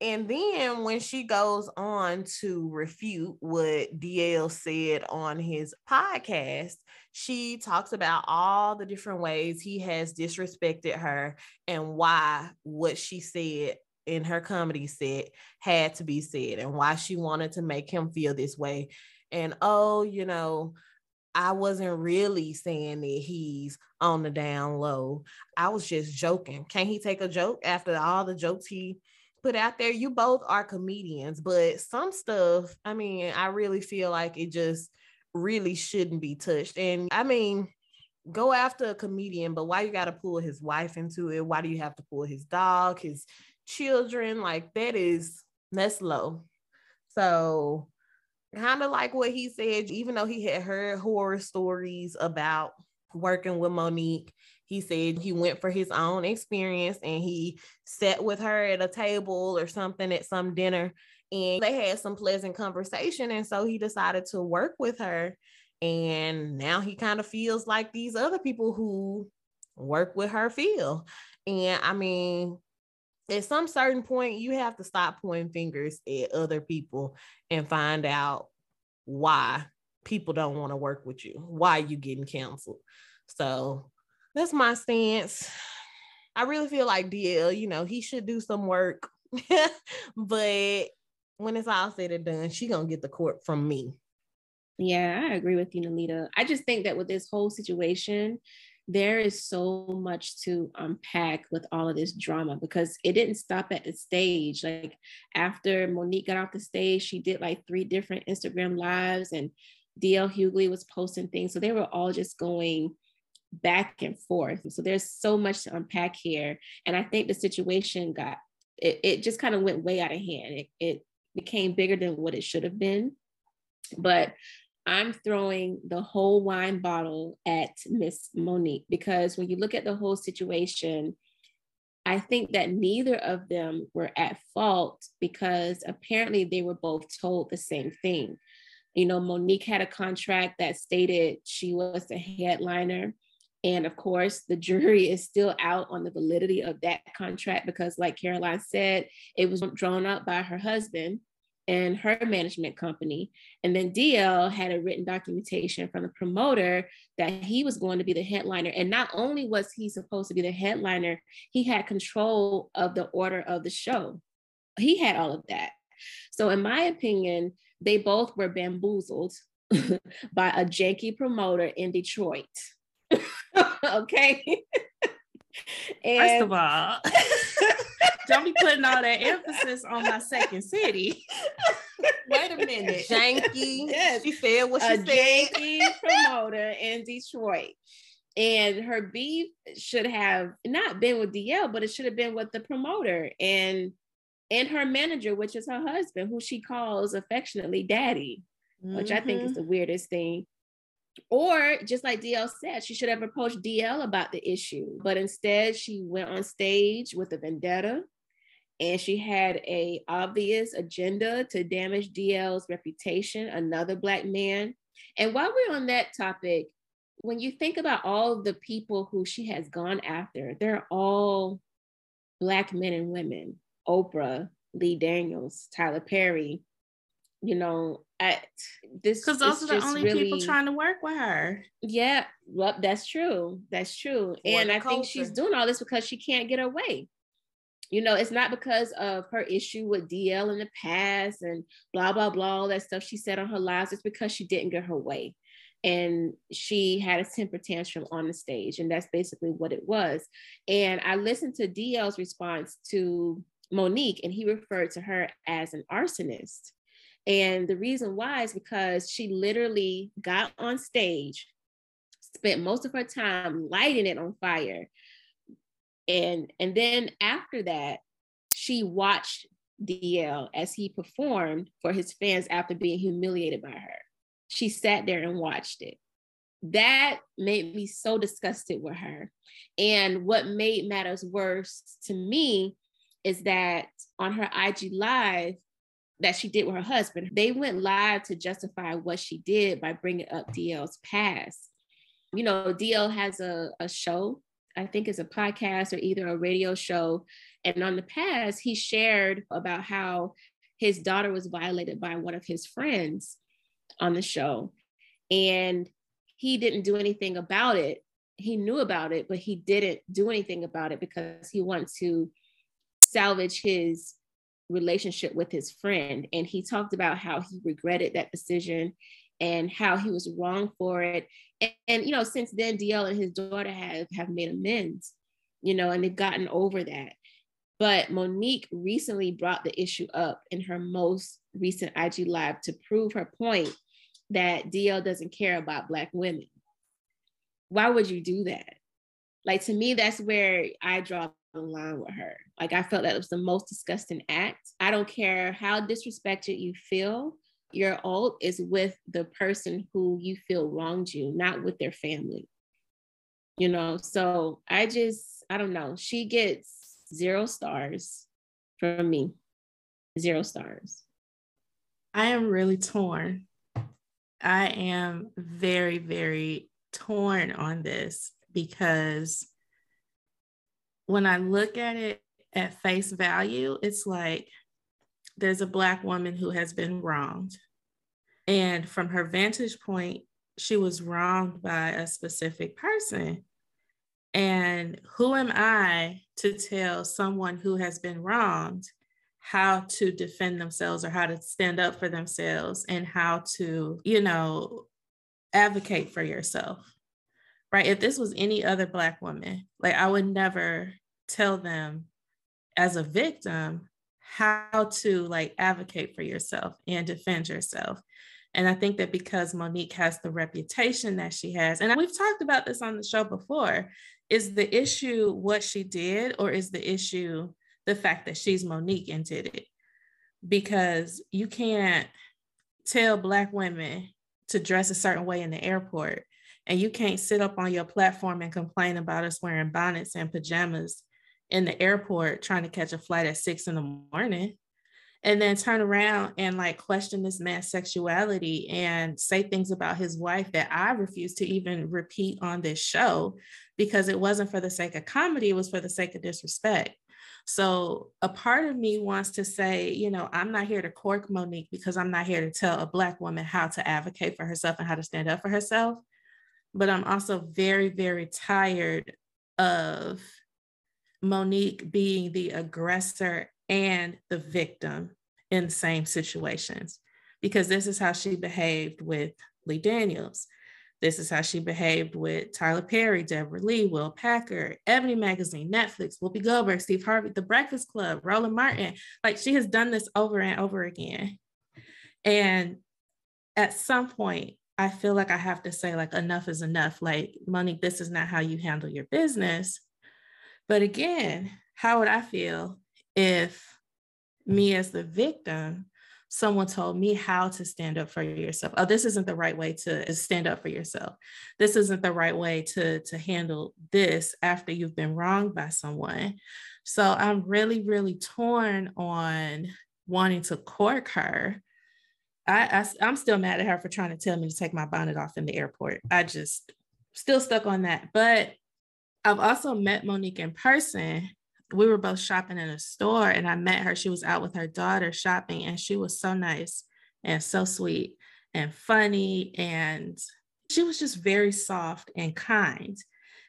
And then when she goes on to refute what DL said on his podcast, she talks about all the different ways he has disrespected her and why what she said in her comedy set had to be said and why she wanted to make him feel this way. And oh, you know, I wasn't really saying that he's on the down low. I was just joking. Can he take a joke after all the jokes he put out there. You both are comedians, but some stuff, I mean, I really feel like it just really shouldn't be touched. And I mean, go after a comedian, but why you got to pull his wife into it? Why do you have to pull his dog, his children? Like that is that's low. So kind of like what he said, even though he had heard horror stories about working with Mo'Nique, he said he went for his own experience and he sat with her at a table or something at some dinner and they had some pleasant conversation. And so he decided to work with her. And now he kind of feels like these other people who work with her feel. And i mean at some certain point you have to stop pointing fingers at other people and find out why people don't want to work with you why you getting canceled. So that's my stance. I really feel like DL, you know, he should do some work, but when it's all said and done, she gonna get the court from me. Yeah, I agree with you, Nalita. I just think that with this whole situation, there is so much to unpack with all of this drama because it didn't stop at the stage. Like after Mo'Nique got off the stage, she did like three different Instagram lives and DL Hughley was posting things. So they were all just going back and forth. So there's so much to unpack here. And I think the situation got, it, it just kind of went way out of hand. It, it became bigger than what it should have been. But I'm throwing the whole wine bottle at Miss Mo'Nique because when you look at the whole situation, I think that neither of them were at fault because apparently they were both told the same thing. You know, Mo'Nique had a contract that stated she was the headliner. And of course, the jury is still out on the validity of that contract because, like Caroline said, it was drawn up by her husband and her management company. And then DL had a written documentation from the promoter that he was going to be the headliner. And not only was he supposed to be the headliner, he had control of the order of the show. He had all of that. So, in my opinion, they both were bamboozled by a janky promoter in Detroit. okay. and, First of all, don't be putting all that emphasis on my second city. Wait a minute. Janky. Yes. She said what she a said. Janky promoter in Detroit. And her beef should have not been with DL, but it should have been with the promoter and and her manager, which is her husband, who she calls affectionately daddy, mm-hmm. which I think is mm-hmm. the weirdest thing. Or just like DL said, she should have approached DL about the issue, but instead she went on stage with a vendetta and she had a obvious agenda to damage DL's reputation, another black man. And while we're on that topic, when you think about all the people who she has gone after, they're all black men and women. Oprah, Lee Daniels, Tyler Perry, you know, at this because those are the only really, people trying to work with her. Yeah, well, that's true. That's true. For and I culture. think she's doing all this because she can't get her way. You know, it's not because of her issue with DL in the past and blah blah blah, all that stuff she said on her lives. It's because she didn't get her way. And she had a temper tantrum on the stage. And that's basically what it was. And I listened to DL's response to Mo'Nique, and he referred to her as an arsonist and the reason why is because she literally got on stage, spent most of her time lighting it on fire. And, and then after that, she watched DL as he performed for his fans after being humiliated by her. She sat there and watched it. That made me so disgusted with her. And what made matters worse to me is that on her IG Live, that she did with her husband. They went live to justify what she did by bringing up DL's past. You know, DL has a, a show, I think it's a podcast or either a radio show. And on the past, he shared about how his daughter was violated by one of his friends on the show. And he didn't do anything about it. He knew about it, but he didn't do anything about it because he wanted to salvage his relationship with his friend. And he talked about how he regretted that decision and how he was wrong for it. And, and, you know, since then, DL and his daughter have, have made amends, you know, and they've gotten over that. But Mo'Nique recently brought the issue up in her most recent IG Live to prove her point that DL doesn't care about Black women. Why would you do that? Like, to me, that's where I draw line with her. Like I felt that was the most disgusting act. I don't care how disrespected you feel. Your alt is with the person who you feel wronged you, not with their family. You know, so I just, I don't know. She gets zero stars from me. Zero stars. I am really torn. I am very, very torn on this because when I look at it at face value, it's like there's a Black woman who has been wronged. And from her vantage point, she was wronged by a specific person. And who am I to tell someone who has been wronged how to defend themselves or how to stand up for themselves and how to, you know, advocate for yourself. Right. If this was any other Black woman, like I would never tell them as a victim how to like advocate for yourself and defend yourself. And I think that because Mo'Nique has the reputation that she has, and we've talked about this on the show before, is the issue what she did, or is the issue the fact that she's Mo'Nique and did it? Because you can't tell Black women to dress a certain way in the airport, and you can't sit up on your platform and complain about us wearing bonnets and pajamas in the airport trying to catch a flight at six in the morning and then turn around and like question this man's sexuality and say things about his wife that I refuse to even repeat on this show because it wasn't for the sake of comedy, it was for the sake of disrespect. So a part of me wants to say, you know, I'm not here to cork Mo'Nique because I'm not here to tell a Black woman how to advocate for herself and how to stand up for herself. But I'm also very, very tired of Mo'Nique being the aggressor and the victim in the same situations, because this is how she behaved with Lee Daniels. This is how she behaved with Tyler Perry, Debra Lee, Will Packer, Ebony Magazine, Netflix, Whoopi Goldberg, Steve Harvey, The Breakfast Club, Roland Martin. Like she has done this over and over again. And at some point, I feel like I have to say, like, enough is enough. Like, Mo'Nique, this is not how you handle your business. But again, how would I feel if me as the victim, someone told me how to stand up for yourself? Oh, this isn't the right way to stand up for yourself. This isn't the right way to, to handle this after you've been wronged by someone. So I'm really, really torn on wanting to cork her. I, I I'm still mad at her for trying to tell me to take my bonnet off in the airport. I just still stuck on that. But I've also met Mo'Nique in person. We were both shopping in a store and I met her. She was out with her daughter shopping and she was so nice and so sweet and funny. And she was just very soft and kind.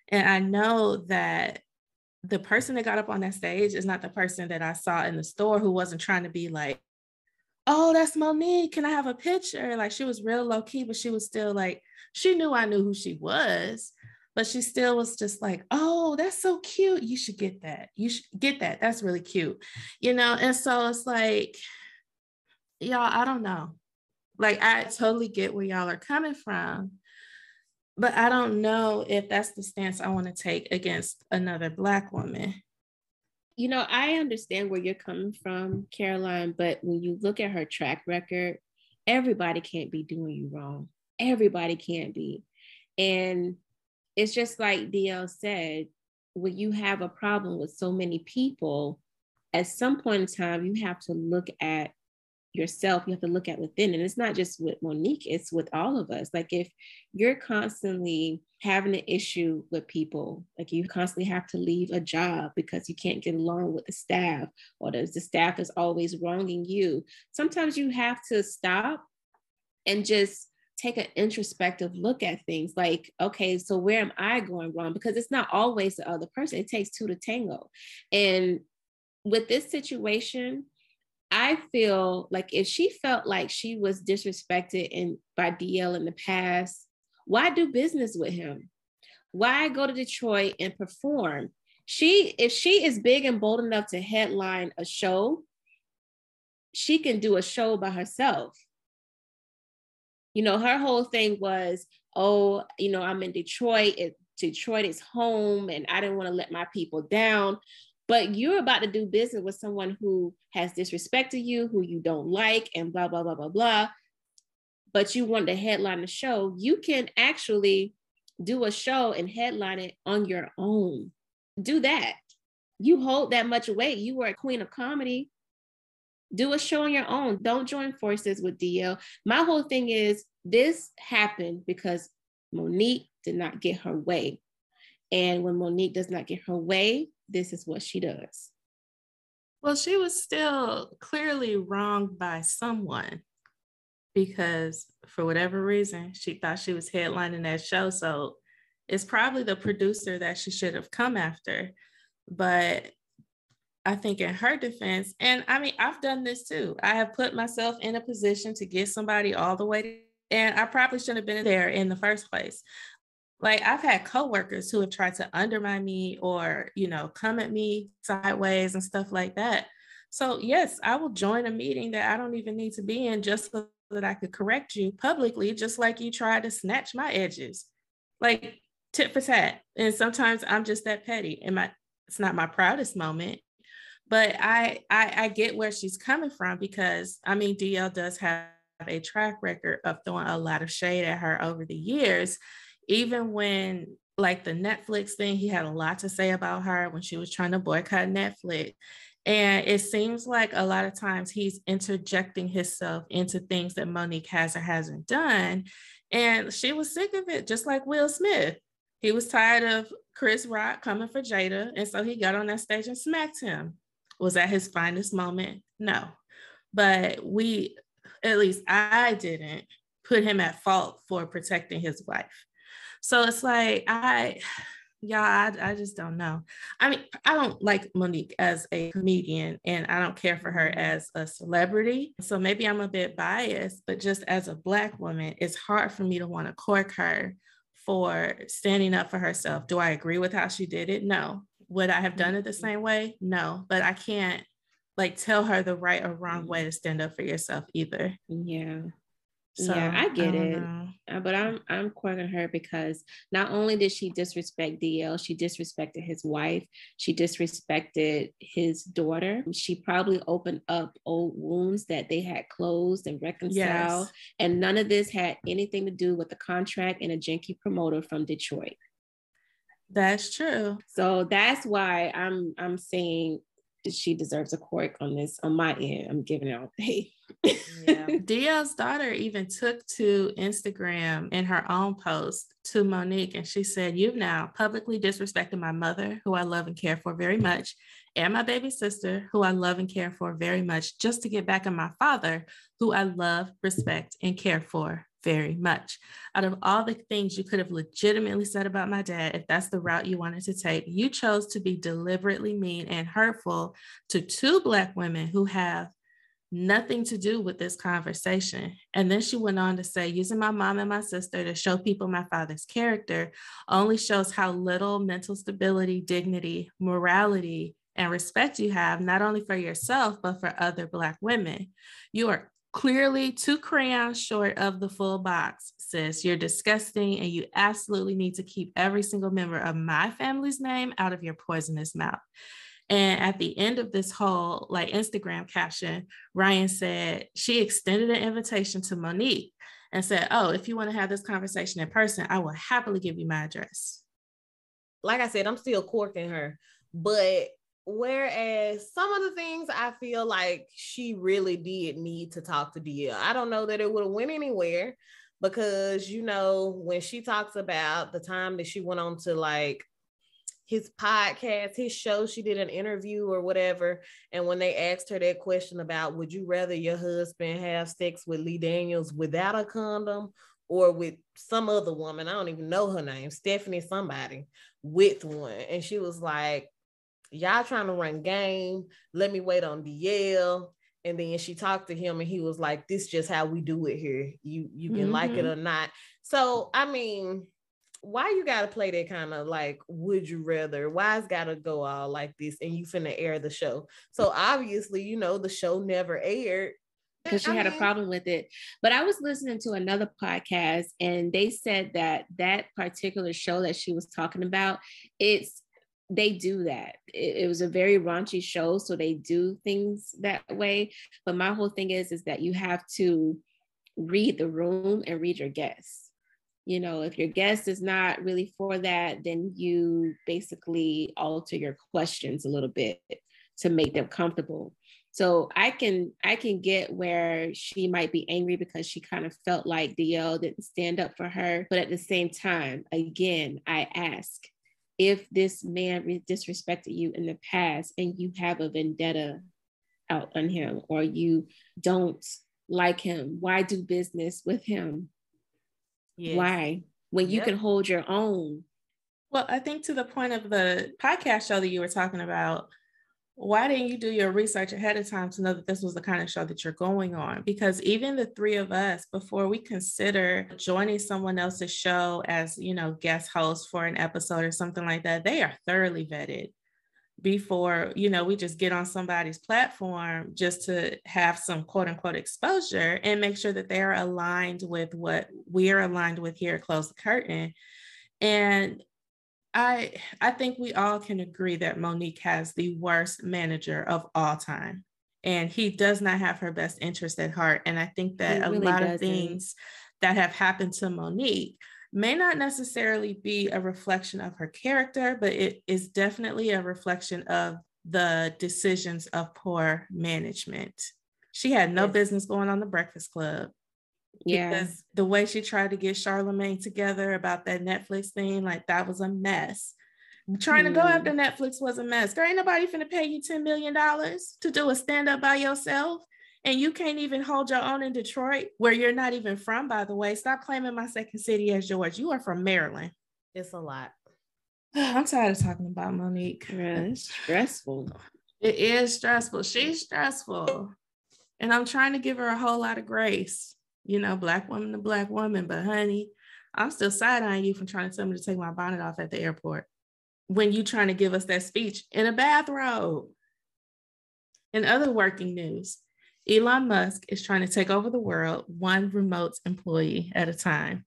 And I know that the person that got up on that stage is not the person that I saw in the store who wasn't trying to be like, oh, that's Mo'Nique. Can I have a picture? Like she was real low key, but she was still like, she knew I knew who she was but she still was just like, oh, that's so cute. You should get that. You should get that. That's really cute. You know, and so it's like, y'all, I don't know. Like, I totally get where y'all are coming from, but I don't know if that's the stance I want to take against another Black woman. You know, I understand where you're coming from, Caroline, but when you look at her track record, everybody can't be doing you wrong. Everybody can't be. And it's just like DL said, when you have a problem with so many people, at some point in time, you have to look at yourself, you have to look at within. And it's not just with Mo'Nique, it's with all of us. Like if you're constantly having an issue with people, like you constantly have to leave a job because you can't get along with the staff, or the, staff is always wronging you, sometimes you have to stop and just take an introspective look at things like okay so where am i going wrong because it's not always the other person it takes two to tango and with this situation i feel like if she felt like she was disrespected in by dl in the past why do business with him why go to detroit and perform she if she is big and bold enough to headline a show she can do a show by herself you know, her whole thing was, oh, you know, I'm in Detroit. It, Detroit is home, and I didn't want to let my people down. But you're about to do business with someone who has disrespected you, who you don't like, and blah, blah, blah, blah, blah. But you want to headline the show. You can actually do a show and headline it on your own. Do that. You hold that much weight. You were a queen of comedy do a show on your own. Don't join forces with DL. My whole thing is this happened because Mo'Nique did not get her way. And when Mo'Nique does not get her way, this is what she does. Well, she was still clearly wronged by someone because for whatever reason, she thought she was headlining that show. So it's probably the producer that she should have come after. But I think in her defense, and I mean, I've done this too. I have put myself in a position to get somebody all the way, to, and I probably shouldn't have been there in the first place. Like I've had coworkers who have tried to undermine me or, you know, come at me sideways and stuff like that. So yes, I will join a meeting that I don't even need to be in just so that I could correct you publicly, just like you tried to snatch my edges. Like tit for tat. And sometimes I'm just that petty. And my it's not my proudest moment. But I, I I get where she's coming from because I mean DL does have a track record of throwing a lot of shade at her over the years. Even when like the Netflix thing, he had a lot to say about her when she was trying to boycott Netflix. And it seems like a lot of times he's interjecting himself into things that Mo'Nique has or hasn't done. And she was sick of it, just like Will Smith. He was tired of Chris Rock coming for Jada. And so he got on that stage and smacked him. Was that his finest moment? No. But we, at least I didn't put him at fault for protecting his wife. So it's like, I, y'all, I, I just don't know. I mean, I don't like Mo'Nique as a comedian and I don't care for her as a celebrity. So maybe I'm a bit biased, but just as a Black woman, it's hard for me to want to cork her for standing up for herself. Do I agree with how she did it? No. Would I have done it the mm-hmm. same way? No, but I can't like tell her the right or wrong way to stand up for yourself either. Yeah. So, yeah, I get I it. Uh, but I'm I'm quoting her because not only did she disrespect DL, she disrespected his wife, she disrespected his daughter. She probably opened up old wounds that they had closed and reconciled. Yes. And none of this had anything to do with the contract and a janky promoter from Detroit. That's true. So that's why I'm I'm saying she deserves a cork on this on my end. I'm giving it all day. yeah. DL's daughter even took to Instagram in her own post to Mo'Nique and she said, You've now publicly disrespected my mother, who I love and care for very much, and my baby sister, who I love and care for very much, just to get back at my father, who I love, respect, and care for very much. Out of all the things you could have legitimately said about my dad, if that's the route you wanted to take, you chose to be deliberately mean and hurtful to two Black women who have nothing to do with this conversation. And then she went on to say, using my mom and my sister to show people my father's character only shows how little mental stability, dignity, morality, and respect you have, not only for yourself, but for other Black women. You are clearly two crayons short of the full box, sis. You're disgusting, and you absolutely need to keep every single member of my family's name out of your poisonous mouth. And at the end of this whole like Instagram caption, Ryan said she extended an invitation to Mo'Nique and said, Oh, if you want to have this conversation in person, I will happily give you my address. Like I said, I'm still corking her, but whereas some of the things I feel like she really did need to talk to DL. I don't know that it would have went anywhere because you know when she talks about the time that she went on to like his podcast, his show, she did an interview or whatever. And when they asked her that question about would you rather your husband have sex with Lee Daniels without a condom or with some other woman, I don't even know her name, Stephanie somebody, with one. And she was like, Y'all trying to run game. Let me wait on DL. And then she talked to him and he was like, This just how we do it here. You you can mm-hmm. like it mm-hmm. or not. So I mean, why you gotta play that kind of like would you rather? Why it's gotta go all like this and you finna air the show? So obviously you know the show never aired. Because she I had mean, a problem with it. But i was listening to another podcast and they said that that particular show that she was talking about it's they do that. It, it was a very raunchy show so they do things that way. But my whole thing is is that you have to read the room and read your guests you know if your guest is not really for that then you basically alter your questions a little bit to make them comfortable. So i can i can get where she might be angry because she kind of felt like dl didn't stand up for her. But at the same time again i ask if this man disrespected you in the past and you have a vendetta out on him or you don't like him why do business with him Yes. Why? When you yep. can hold your own. Well, I think to the point of the podcast show that you were talking about, why didn't you do your research ahead of time to know that this was the kind of show that you're going on? Because even the three of us, before we consider joining someone else's show as, you know, guest host for an episode or something like that, they are thoroughly vetted before, you know, we just get on somebody's platform just to have some quote unquote exposure and make sure that they're aligned with what we're aligned with here at Close the Curtain. And I I think we all can agree that Mo'Nique has the worst manager of all time. And he does not have her best interest at heart. And I think that really a lot doesn't. of things that have happened to Mo'Nique may not necessarily be a reflection of her character, but it is definitely a reflection of the decisions of poor management. She had no business going on the Breakfast Club. Yeah. Because the way she tried to get Charlemagne together about that Netflix thing, like that was a mess. Trying to go hmm. after Netflix was a mess. Girl, ain't nobody finna pay you $10 million to do a stand up by yourself. And you can't even hold your own in Detroit, where you're not even from, by the way. Stop claiming my second city as yours. You are from Maryland. It's a lot. I'm tired of talking about Mo'Nique. Yeah, it's stressful. It is stressful. She's stressful. And I'm trying to give her a whole lot of grace you know, black woman to black woman. But honey, I'm still side eyeing you for trying to tell me to take my bonnet off at the airport when you trying to give us that speech in a bathrobe. In other working news, Elon Musk is trying to take over the world one remote employee at a time.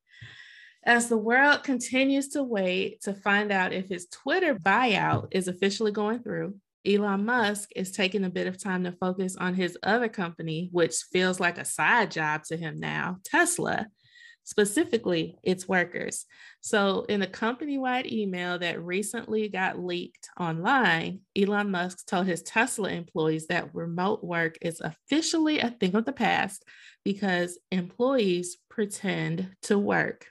As the world continues to wait to find out if his Twitter buyout is officially going through, Elon Musk is taking a bit of time to focus on his other company, which feels like a side job to him now, Tesla, specifically its workers. So, in a company wide email that recently got leaked online, Elon Musk told his Tesla employees that remote work is officially a thing of the past because employees pretend to work.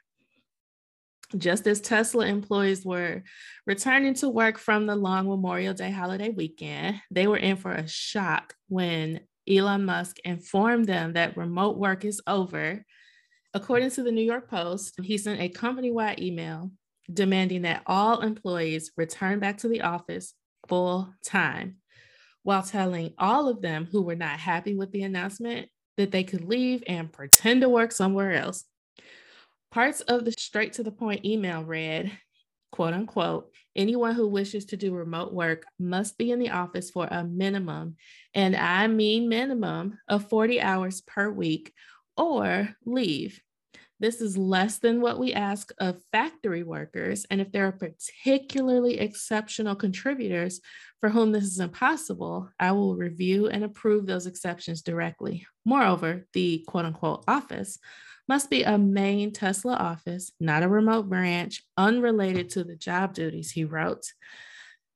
Just as Tesla employees were returning to work from the long Memorial Day holiday weekend, they were in for a shock when Elon Musk informed them that remote work is over. According to the New York Post, he sent a company wide email demanding that all employees return back to the office full time, while telling all of them who were not happy with the announcement that they could leave and pretend to work somewhere else. Parts of the straight to the point email read, quote unquote, anyone who wishes to do remote work must be in the office for a minimum, and I mean minimum, of 40 hours per week or leave. This is less than what we ask of factory workers. And if there are particularly exceptional contributors for whom this is impossible, I will review and approve those exceptions directly. Moreover, the quote unquote office must be a main Tesla office, not a remote branch, unrelated to the job duties, he wrote.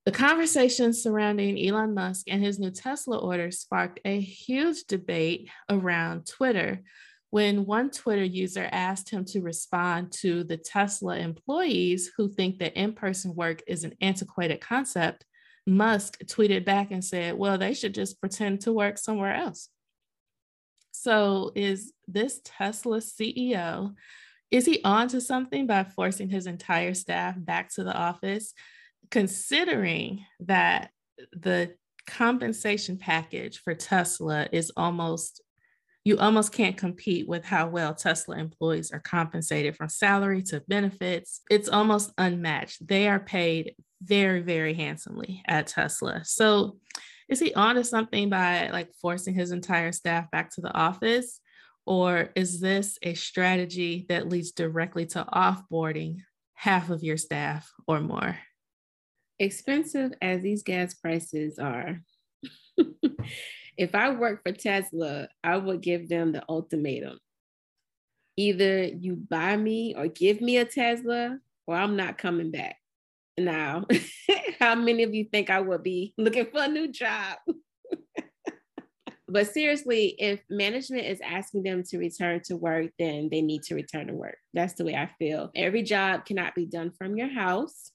The conversation surrounding Elon Musk and his new Tesla order sparked a huge debate around Twitter when one Twitter user asked him to respond to the Tesla employees who think that in person work is an antiquated concept. Musk tweeted back and said, Well, they should just pretend to work somewhere else. So is this Tesla CEO is he on to something by forcing his entire staff back to the office considering that the compensation package for Tesla is almost you almost can't compete with how well Tesla employees are compensated from salary to benefits. It's almost unmatched. They are paid very, very handsomely at Tesla. So is he onto something by like forcing his entire staff back to the office? Or is this a strategy that leads directly to offboarding half of your staff or more? Expensive as these gas prices are, if I work for Tesla, I would give them the ultimatum. Either you buy me or give me a Tesla, or I'm not coming back now. How many of you think I would be looking for a new job? but seriously, if management is asking them to return to work, then they need to return to work. That's the way I feel. Every job cannot be done from your house.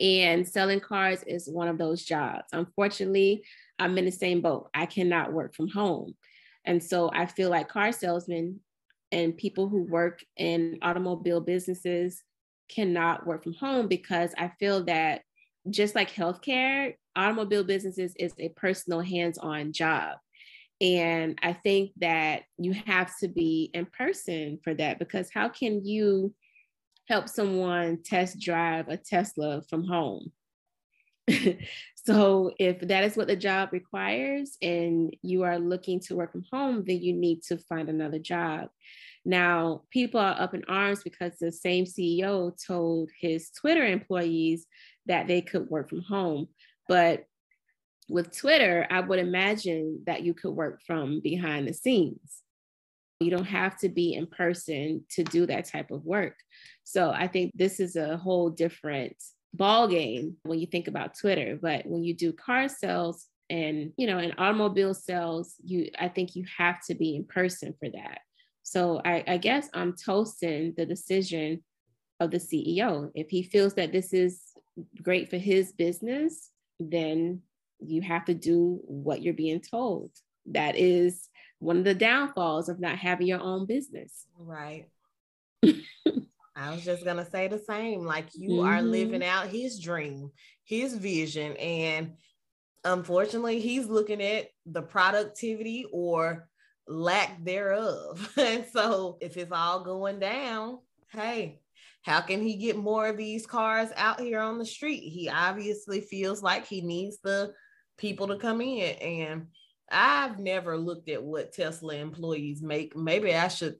And selling cars is one of those jobs. Unfortunately, I'm in the same boat. I cannot work from home. And so I feel like car salesmen and people who work in automobile businesses cannot work from home because I feel that just like healthcare, automobile businesses is a personal hands-on job. And I think that you have to be in person for that because how can you help someone test drive a Tesla from home? so if that is what the job requires and you are looking to work from home, then you need to find another job. Now, people are up in arms because the same CEO told his Twitter employees that they could work from home. But with Twitter, I would imagine that you could work from behind the scenes. You don't have to be in person to do that type of work. So I think this is a whole different ball game when you think about Twitter. But when you do car sales and you know, and automobile sales, you I think you have to be in person for that. So I, I guess I'm toasting the decision of the CEO. If he feels that this is great for his business, then you have to do what you're being told. That is one of the downfalls of not having your own business. Right. I was just going to say the same. Like you mm-hmm. are living out his dream, his vision. And unfortunately, he's looking at the productivity or lack thereof. and so if it's all going down, hey, how can he get more of these cars out here on the street? He obviously feels like he needs the people to come in. And I've never looked at what Tesla employees make. Maybe I should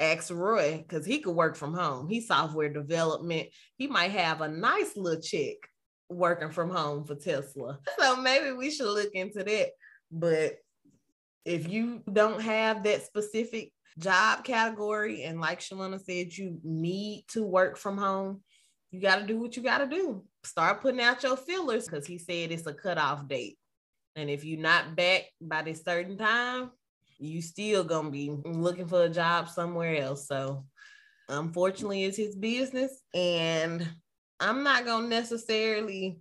ask Roy because he could work from home. He's software development. He might have a nice little check working from home for Tesla. So maybe we should look into that. But if you don't have that specific job category, and like Shalana said, you need to work from home, you got to do what you got to do. Start putting out your fillers because he said it's a cutoff date. And if you're not back by this certain time, you still gonna be looking for a job somewhere else. So unfortunately, it's his business. And I'm not gonna necessarily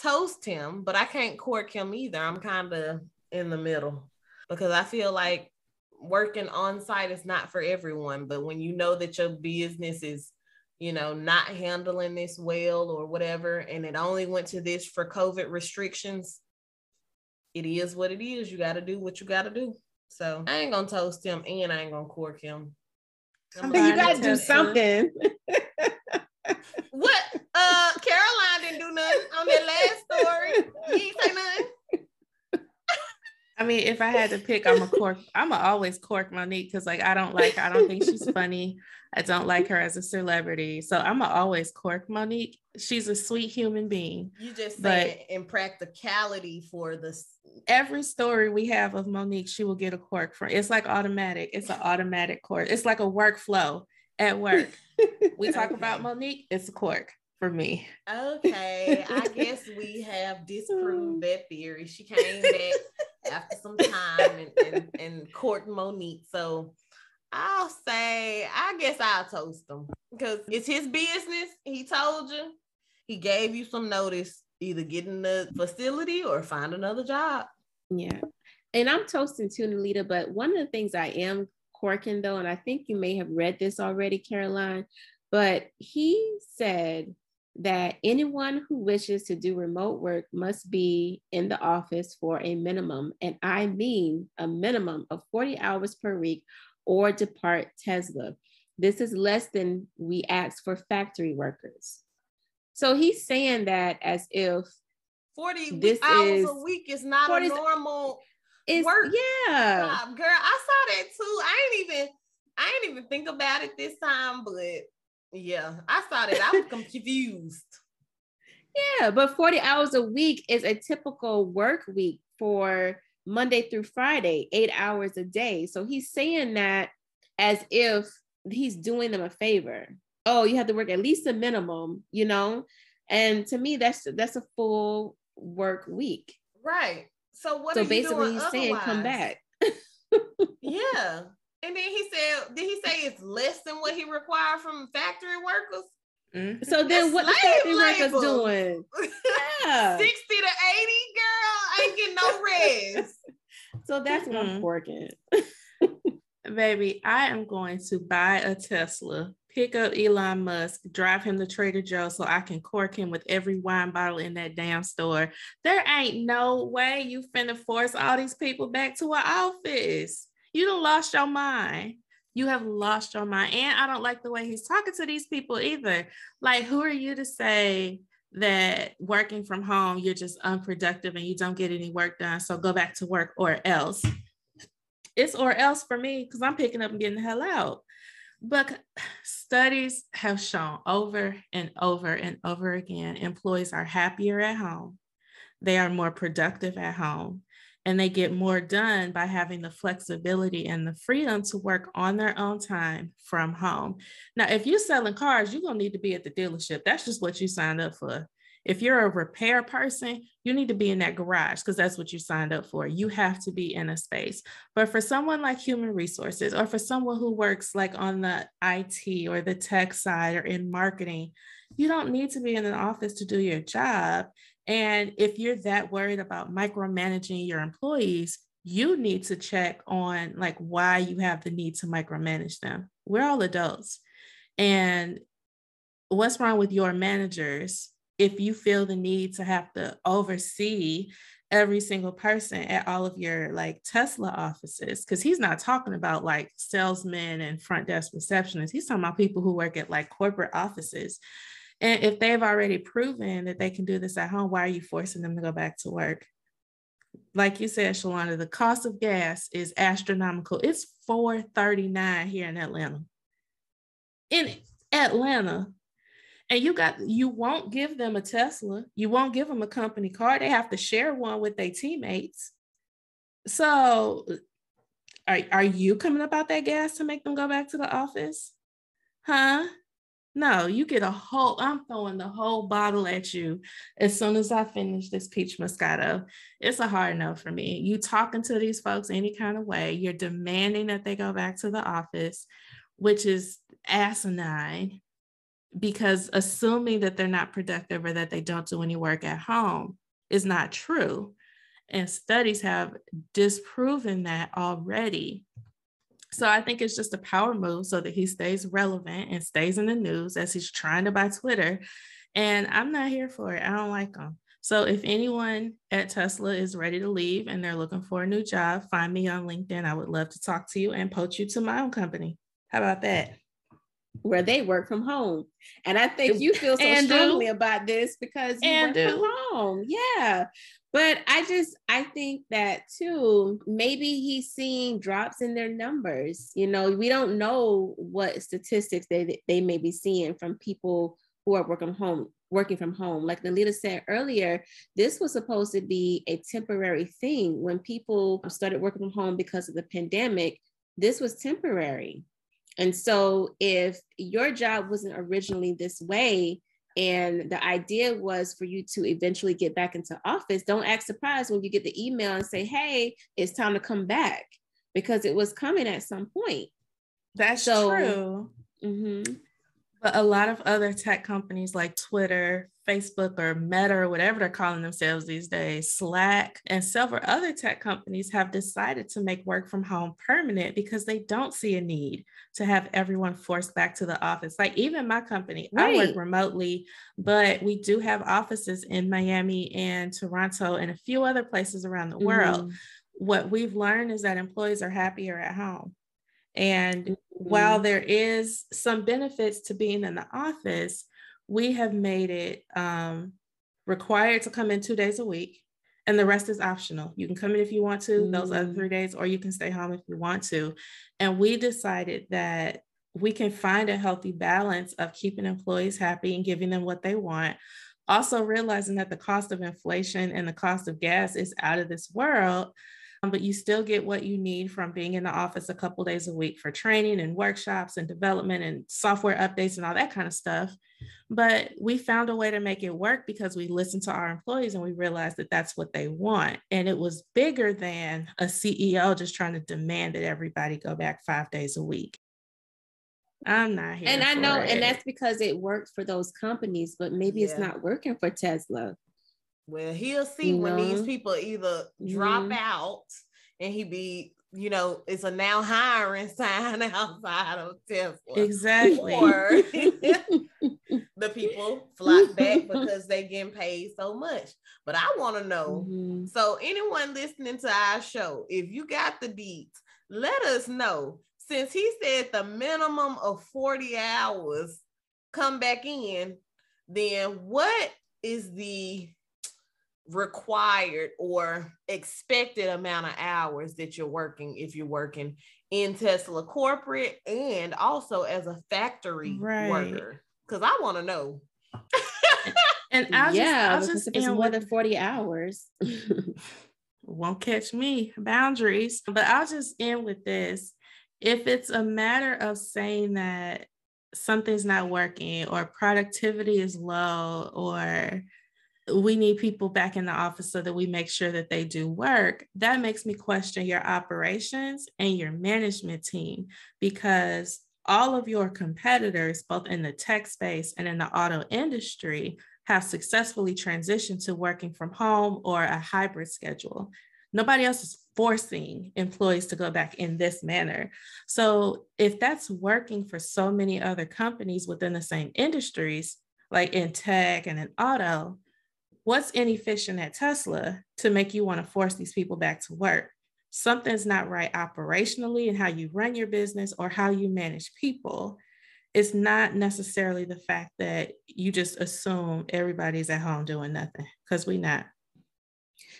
toast him, but I can't cork him either. I'm kind of in the middle because I feel like working on site is not for everyone. But when you know that your business is, you know, not handling this well or whatever, and it only went to this for COVID restrictions, it is what it is. You got to do what you got to do. So I ain't gonna toast him, and I ain't gonna cork him. you gotta do something. what? Uh, Caroline didn't do nothing on that last story. You ain't say nothing. I mean, if I had to pick, I'm a cork. I'm a always cork Mo'Nique because like I don't like. I don't think she's funny. I don't like her as a celebrity. So I'm a always cork Mo'Nique. She's a sweet human being. You just say in practicality for this. Every story we have of Mo'Nique, she will get a cork from. It's like automatic. It's an automatic cork. It's like a workflow at work. we talk about Mo'Nique. It's a cork for me. Okay, I guess we have disproved that theory. She came back after some time and, and, and court Mo'Nique. So I'll say, I guess I'll toast him because it's his business. He told you, he gave you some notice, either get in the facility or find another job. Yeah. And I'm toasting to Nalita. But one of the things I am corking though, and I think you may have read this already, Caroline, but he said that anyone who wishes to do remote work must be in the office for a minimum, and I mean a minimum of 40 hours per week or depart Tesla. This is less than we ask for factory workers. So he's saying that as if 40 this hours is, a week is not a normal it's, work. Yeah. Job. Girl, I saw that too. I ain't even I ain't even think about it this time, but yeah, I saw that. I was confused. Yeah, but 40 hours a week is a typical work week for Monday through Friday, eight hours a day. So he's saying that as if he's doing them a favor. Oh, you have to work at least a minimum, you know? And to me, that's that's a full work week. Right. So what so basically he's otherwise? saying come back. yeah. And then he said, did he say it's less than what he required from factory workers? Mm-hmm. So then what the factory labor. workers doing? Yeah. 60 to 80, girl. I ain't getting no rest. so that's what mm-hmm. I'm working. Baby, I am going to buy a Tesla, pick up Elon Musk, drive him to Trader Joe's so I can cork him with every wine bottle in that damn store. There ain't no way you finna force all these people back to an office. You done lost your mind. You have lost your mind. And I don't like the way he's talking to these people either. Like, who are you to say that working from home, you're just unproductive and you don't get any work done? So go back to work or else. It's or else for me because I'm picking up and getting the hell out. But studies have shown over and over and over again employees are happier at home, they are more productive at home, and they get more done by having the flexibility and the freedom to work on their own time from home. Now, if you're selling cars, you're going to need to be at the dealership. That's just what you signed up for. If you're a repair person, you need to be in that garage because that's what you signed up for. You have to be in a space. But for someone like human resources, or for someone who works like on the IT or the tech side or in marketing, you don't need to be in an office to do your job. And if you're that worried about micromanaging your employees, you need to check on like why you have the need to micromanage them. We're all adults. And what's wrong with your managers if you feel the need to have to oversee every single person at all of your like Tesla offices, because he's not talking about like salesmen and front desk receptionists. He's talking about people who work at like corporate offices. And if they've already proven that they can do this at home, why are you forcing them to go back to work? Like you said, Shalonda, the cost of gas is astronomical. It's 439 here in Atlanta. In Atlanta, and you got you won't give them a tesla. You won't give them a company car. They have to share one with their teammates. So are, are you coming up out that gas to make them go back to the office? Huh? No you get a whole i'm throwing the whole bottle at you as soon as i finish this peach moscato. It's a hard no for me. You talking to these folks any kind of way. You're demanding that they go back to the office which is asinine because assuming that they're not productive or that they don't do any work at home is not true. And studies have disproven that already. So I think it's just a power move so that he stays relevant and stays in the news as he's trying to buy Twitter. And I'm not here for it. I don't like him. So if anyone at Tesla is ready to leave and they're looking for a new job, find me on LinkedIn. I would love to talk to you and poach you to my own company. How about that? Where they work from home. And I think you feel so and strongly do. about this because you and work do. from home. Yeah. But I just I think that too, maybe he's seeing drops in their numbers. You know, we don't know what statistics they they may be seeing from people who are working home working from home. Like Nalita said earlier, this was supposed to be a temporary thing. When people started working from home because of the pandemic, this was temporary. And so if your job wasn't originally this way, and the idea was for you to eventually get back into office, don't act surprised when you get the email and say, hey, it's time to come back because it was coming at some point. That's so, true. Mm-hmm. But a lot of other tech companies like Twitter, Facebook, or Meta, or whatever they're calling themselves these days, Slack, and several other tech companies have decided to make work from home permanent because they don't see a need to have everyone forced back to the office. Like even my company, right. I work remotely, but we do have offices in Miami and Toronto and a few other places around the mm-hmm. world. What we've learned is that employees are happier at home. And mm-hmm. while there is some benefits to being in the office, we have made it um, required to come in two days a week, and the rest is optional. You can come in if you want to, mm-hmm. those other three mm. days, or you can stay home if you want to. And we decided that we can find a healthy balance of keeping employees happy and giving them what they want. Also, realizing that the cost of inflation and the cost of gas is out of this world Um, but you still get what you need from being in the office a couple days a week for training and workshops and development and software updates and all that kind of stuff. But we found a way to make it work because we listened to our employees and we realized that that's what they want. And it was bigger than a CEO just trying to demand that everybody go back five days a week. I'm not here. And I know, it. and that's because it worked for those companies, but maybe yeah. it's not working for Tesla. Well, he'll see you when know? these people either drop mm-hmm. out and he be you know, it's a now hiring sign outside of Tesla. Exactly. Or the people flock back because they getting paid so much. But I want to know. Mhm. So anyone listening to our show, if you got the deets, let us know. Since he said the minimum of 40 hours come back in, then what is the required or expected amount of hours that you're working if you're working in Tesla corporate and also as a factory Right. worker? Because I want to know. And I'll yeah, just, I'll just if it's more than 40 hours. won't catch me boundaries but i'll just end with this if it's a matter of saying that something's not working or productivity is low or we need people back in the office so that we make sure that they do work that makes me question your operations and your management team because all of your competitors both in the tech space and in the auto industry have successfully transitioned to working from home or a hybrid schedule. Nobody else is forcing employees to go back in this manner. So, if that's working for so many other companies within the same industries, like in tech and in auto, what's inefficient at Tesla to make you want to force these people back to work? Something's not right operationally in how you run your business or how you manage people it's not necessarily the fact that you just assume everybody's at home doing nothing because we not.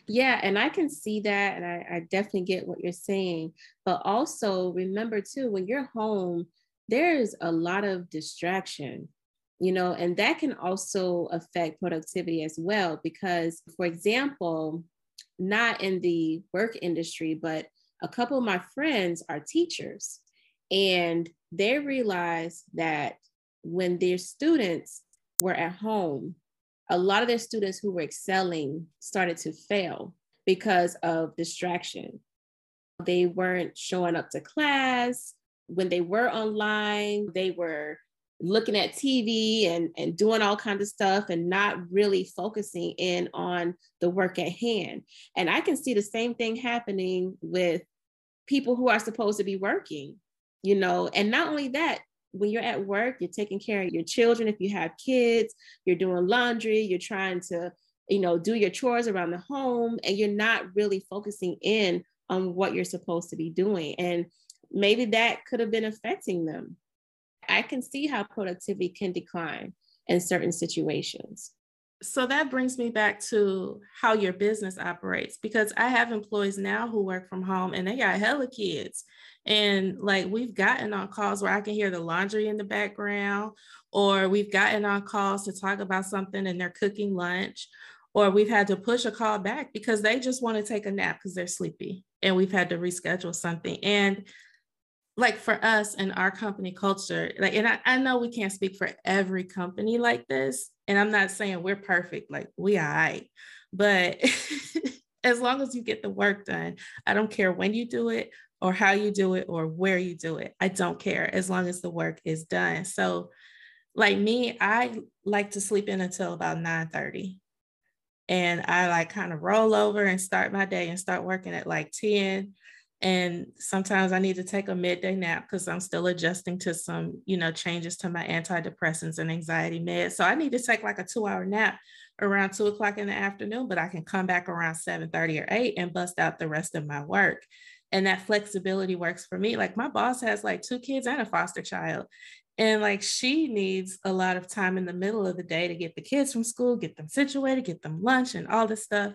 Yeah, and I can see that, and I, I definitely get what you're saying. But also remember too, when you're home, there's a lot of distraction, you know, and that can also affect productivity as well. Because, for example, not in the work industry, but a couple of my friends are teachers, and they realized that when their students were at home, a lot of their students who were excelling started to fail because of distraction. They weren't showing up to class. When they were online, they were looking at TV and, and doing all kinds of stuff and not really focusing in on the work at hand. And I can see the same thing happening with people who are supposed to be working, you know, and not only that, when you're at work, you're taking care of your children. If you have kids, you're doing laundry, you're trying to, you know, do your chores around the home, and you're not really focusing in on what you're supposed to be doing. And maybe that could have been affecting them. I can see how productivity can decline in certain situations. So that brings me back to how your business operates because I have employees now who work from home and they got hella kids. And like we've gotten on calls where I can hear the laundry in the background, or we've gotten on calls to talk about something and they're cooking lunch, or we've had to push a call back because they just want to take a nap because they're sleepy and we've had to reschedule something. And like for us and our company culture, like, and I, I know we can't speak for every company like this. And I'm not saying we're perfect, like we all right. But as long as you get the work done, I don't care when you do it or how you do it or where you do it. I don't care as long as the work is done. So like me, I like to sleep in until about 9 30. And I like kind of roll over and start my day and start working at like 10 and sometimes i need to take a midday nap because i'm still adjusting to some you know changes to my antidepressants and anxiety meds. So i need to take like a two hour nap around two o'clock in the afternoon but i can come back around 7 30 or 8 and bust out the rest of my work. And that flexibility works for me. Like my boss has like two kids and a foster child and like she needs a lot of time in the middle of the day to get the kids from school get them situated get them lunch and all this stuff.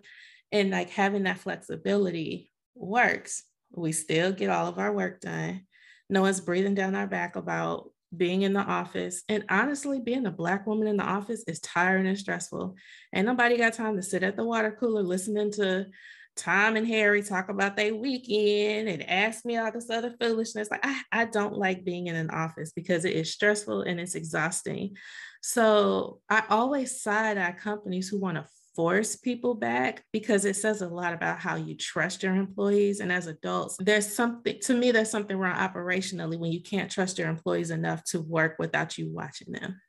And like having that flexibility works we still get all of our work done. No one's breathing down our back about being in the office. And honestly, being a Black woman in the office is tiring and stressful. Ain't nobody got time to sit at the water cooler listening to Tom and Harry talk about their weekend and ask me all this other foolishness. Like, I, I don't like being in an office because it is stressful and it's exhausting. So I always side eye companies who want to force people back because it says a lot about how you trust your employees. And as adults, there's something, to me, there's something wrong operationally when you can't trust your employees enough to work without you watching them.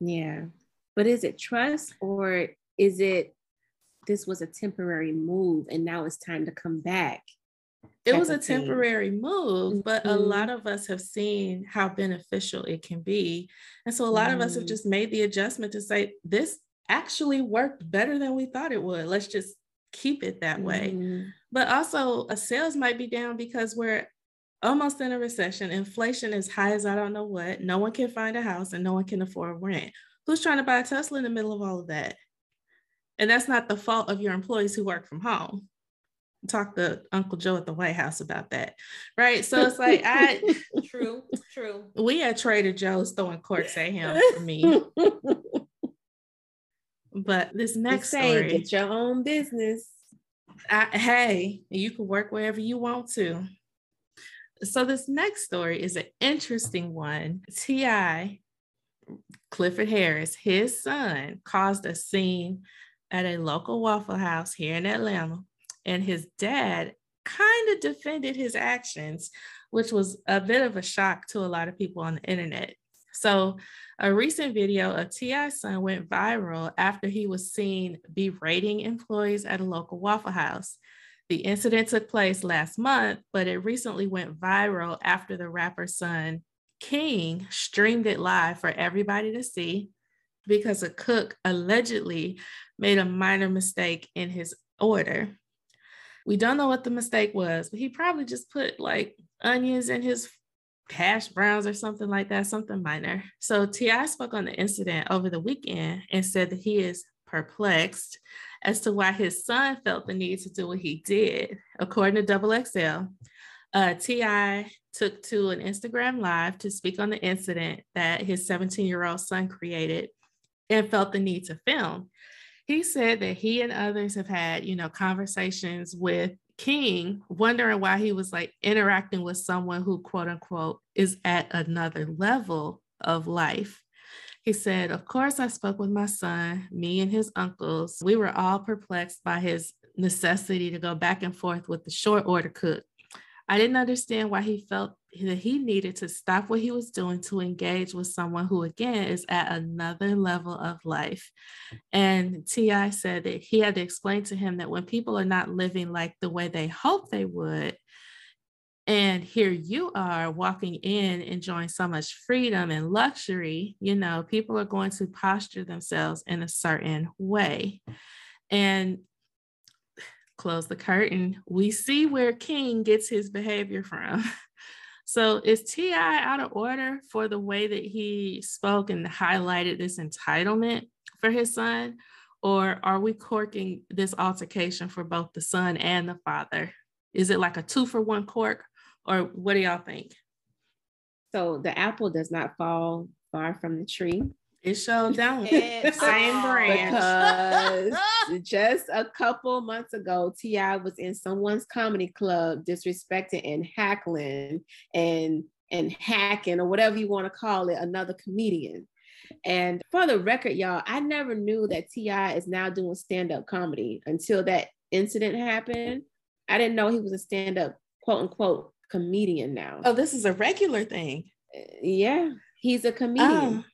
Yeah. But is it trust or is it this was a temporary move and now it's time to come back? it was a thing. temporary move, but a Mhm. lot of us have seen how beneficial it can be. And so a lot of us have Mhm. just made the adjustment to say, this actually worked better than we thought it would. Let's just keep it that way. Mhm. But also, a sales might be down because we're almost in a recession. Inflation is high as I don't know what. No one can find a house and no one can afford rent. Who's trying to buy a Tesla in the middle of all of that? And that's not the fault of your employees who work from home. Talk to Uncle Joe at the White House about that. Right. So it's like I True, true. we at Trader Joe's throwing corks at him for me. But this next say, story. get your own business. I, hey, you can work wherever you want to. So this next story is an interesting one. T.I. Clifford Harris, his son, caused a scene at a local Waffle House here in Atlanta, and his dad kind of defended his actions, which was a bit of a shock to a lot of people on the internet. So, a recent video of T.I.'s son went viral after he was seen berating employees at a local Waffle House. The incident took place last month, but it recently went viral after the rapper's son, King, streamed it live for everybody to see because a cook allegedly made a minor mistake in his order. We don't know what the mistake was, but he probably just put like onions in his hash browns or something like that, something minor. So T.I. spoke on the incident over the weekend and said that he is perplexed as to why his son felt the need to do what he did. According to Double XL, uh, T.I. took to an Instagram live to speak on the incident that his 17 year old son created and felt the need to film. He said that he and others have had, you know, conversations with King, wondering why he was like interacting with someone who, quote unquote, is at another level of life. He said, Of course, I spoke with my son, me and his uncles. We were all perplexed by his necessity to go back and forth with the short order cook. I didn't understand why he felt that he needed to stop what he was doing to engage with someone who, again, is at another level of life. And T.I. said that he had to explain to him that when people are not living like the way they hope they would, and here you are walking in, enjoying so much freedom and luxury, you know, people are going to posture themselves in a certain way. And close the curtain, we see where King gets his behavior from. So is T.I. out of order for the way that he spoke and highlighted this entitlement for his son? Or are we corking this altercation for both the son and the father? Is it like a two for one cork? Or what do y'all think? So the apple does not fall far from the tree. It showed down. It's Same all- brand. Because just a couple months ago, T.I. was in someone's comedy club disrespecting and hackling and and hacking or whatever you want to call it another comedian. And for the record, y'all, I never knew that T.I. is now doing stand up comedy until that incident happened. I didn't know he was a stand up quote unquote comedian now. Oh, this is a regular thing. Uh, yeah, he's a comedian. Oh,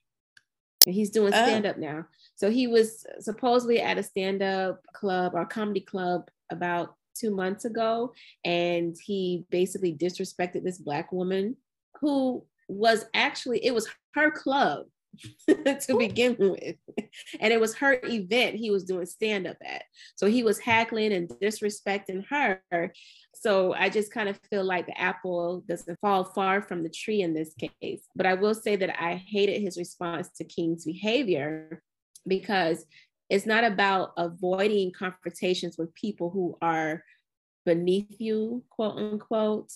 And He's doing Oh. stand up now. So he was supposedly at a stand up club or comedy club about two months ago. And he basically disrespected this Black woman who was actually, it was her club to begin with. And it was her event he was doing stand up at. So he was hackling and disrespecting her. So I just kind of feel like the apple doesn't fall far from the tree in this case. But I will say that I hated his response to King's behavior because it's not about avoiding confrontations with people who are beneath you, quote unquote,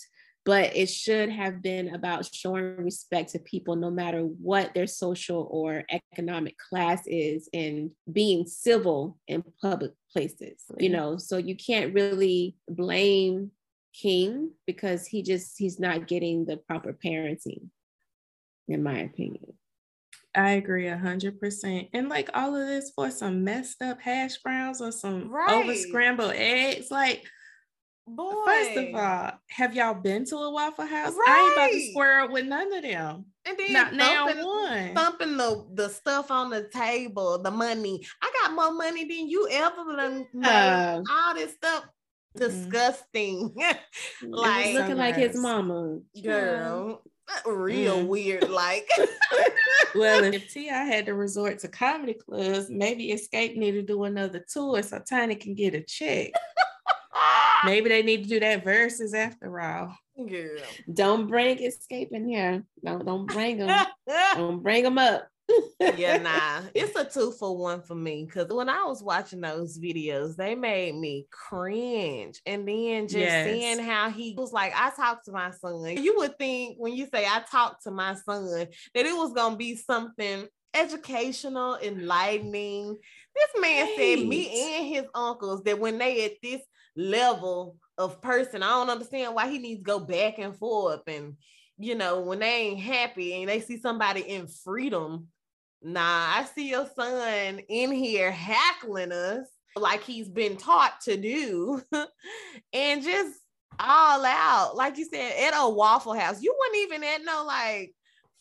but it should have been about showing respect to people no matter what their social or economic class is and being civil in public places you know so you can't really blame king because he just he's not getting the proper parenting in my opinion I agree a hundred percent. And like all of this for some messed up hash browns or some Right. over scrambled eggs. Like, Boy. first of all, have y'all been to a Waffle House? I ain't about to square up with none of them. and then Not now thumping, one. thumping the, the stuff on the table, the money. I got more money than you ever done made. Uh, All this stuff. disgusting. Like like looking like his mama. girl, real Mm. weird. Like Well, if T.I. had to resort to comedy clubs, maybe Xscape need to do another tour so Tiny can get a check. Maybe they need to do that verses after all. girl. Don't bring Xscape in here. No, don't bring them. don't bring them up. yeah, nah, it's a two for one for me. Cause when I was watching those videos, they made me cringe. And then just Yes. seeing how he was like, I talked to my son. You would think when you say I talked to my son that it was gonna be something educational, enlightening. This man said me and his uncles that when they at this level of person, I don't understand why he needs to go back and forth and you know, when they ain't happy and they see somebody in freedom, nah, I see your son in here hackling us like he's been taught to do and just all out. Like you said, at a Waffle House, you weren't even at no like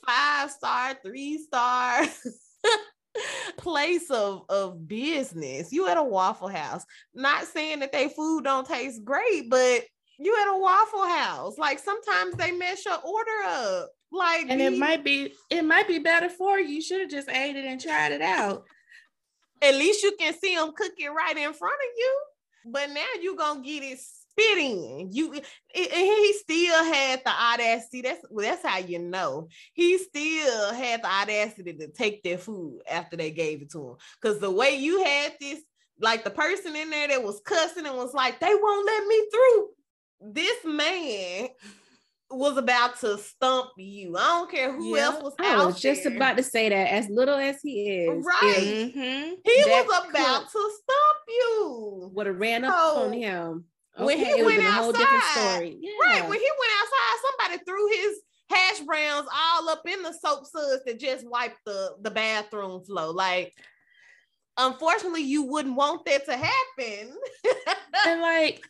five star, three star place of, of business. You at a Waffle House. Not saying that they food don't taste great, but you at a Waffle House. Like sometimes they mess your order up. Like And it might be it might be better for you. You should have just ate it and tried it out. at least you can see them cook it right in front of you. But now you're gonna get it spit in. You and he still had the audacity. That's well, that's how you know he still had the audacity to take their food after they gave it to him. Because the way you had this, like the person in there that was cussing and was like, they won't let me through. This man was about to stump you. I don't care who Yeah, else was I out was just there. about to say that. As little as he is, Right. if Mhm. He was about cook- to stump you. would have ran up So, on him. When he okay, went been a whole different outside. Yeah. Right. When he went outside, somebody threw his hash browns all up in the soap suds that just wiped the, the bathroom floor. Like, unfortunately, you wouldn't want that to happen. And like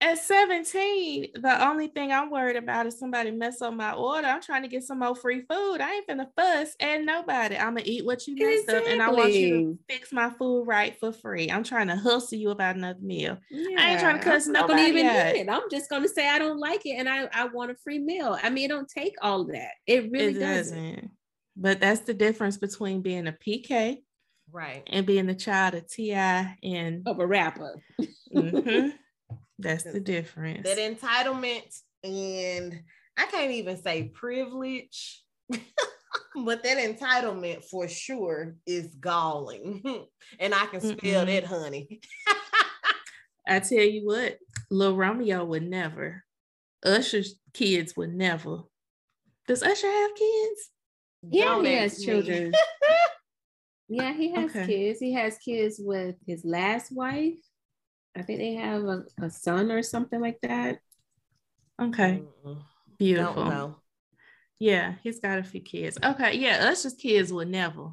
at, at 17, the only thing I'm worried about is somebody mess up my order. I'm trying to get some more free food. I ain't finna fuss at nobody. I'm gonna eat what you messed up and I want you to fix my food right for free. I'm trying to hustle you about another meal. Yeah, I ain't trying to cuss I'm not gonna nobody even out. eat it. I'm just gonna say I don't like it and I, I want a free meal. I mean, it don't take all of that. It really it doesn't. doesn't. But that's the difference between being a PK right. and being the child of T.I. and Of a rapper. Mhm. that's the difference. That entitlement and I can't even say privilege. But that entitlement for sure is galling. and I can spell Mm-mm. that, honey. I tell you what, Lil Romeo would never. Usher's kids would never. Does Usher have kids? Yeah, Don't he ask has me. children. yeah, he has Okay. kids. He has kids with his last wife. I think they have a, a son or something like that. Okay, Mm-mm. beautiful. Don't know. Yeah, he's got a few kids. Okay, yeah, Usher's kids would never.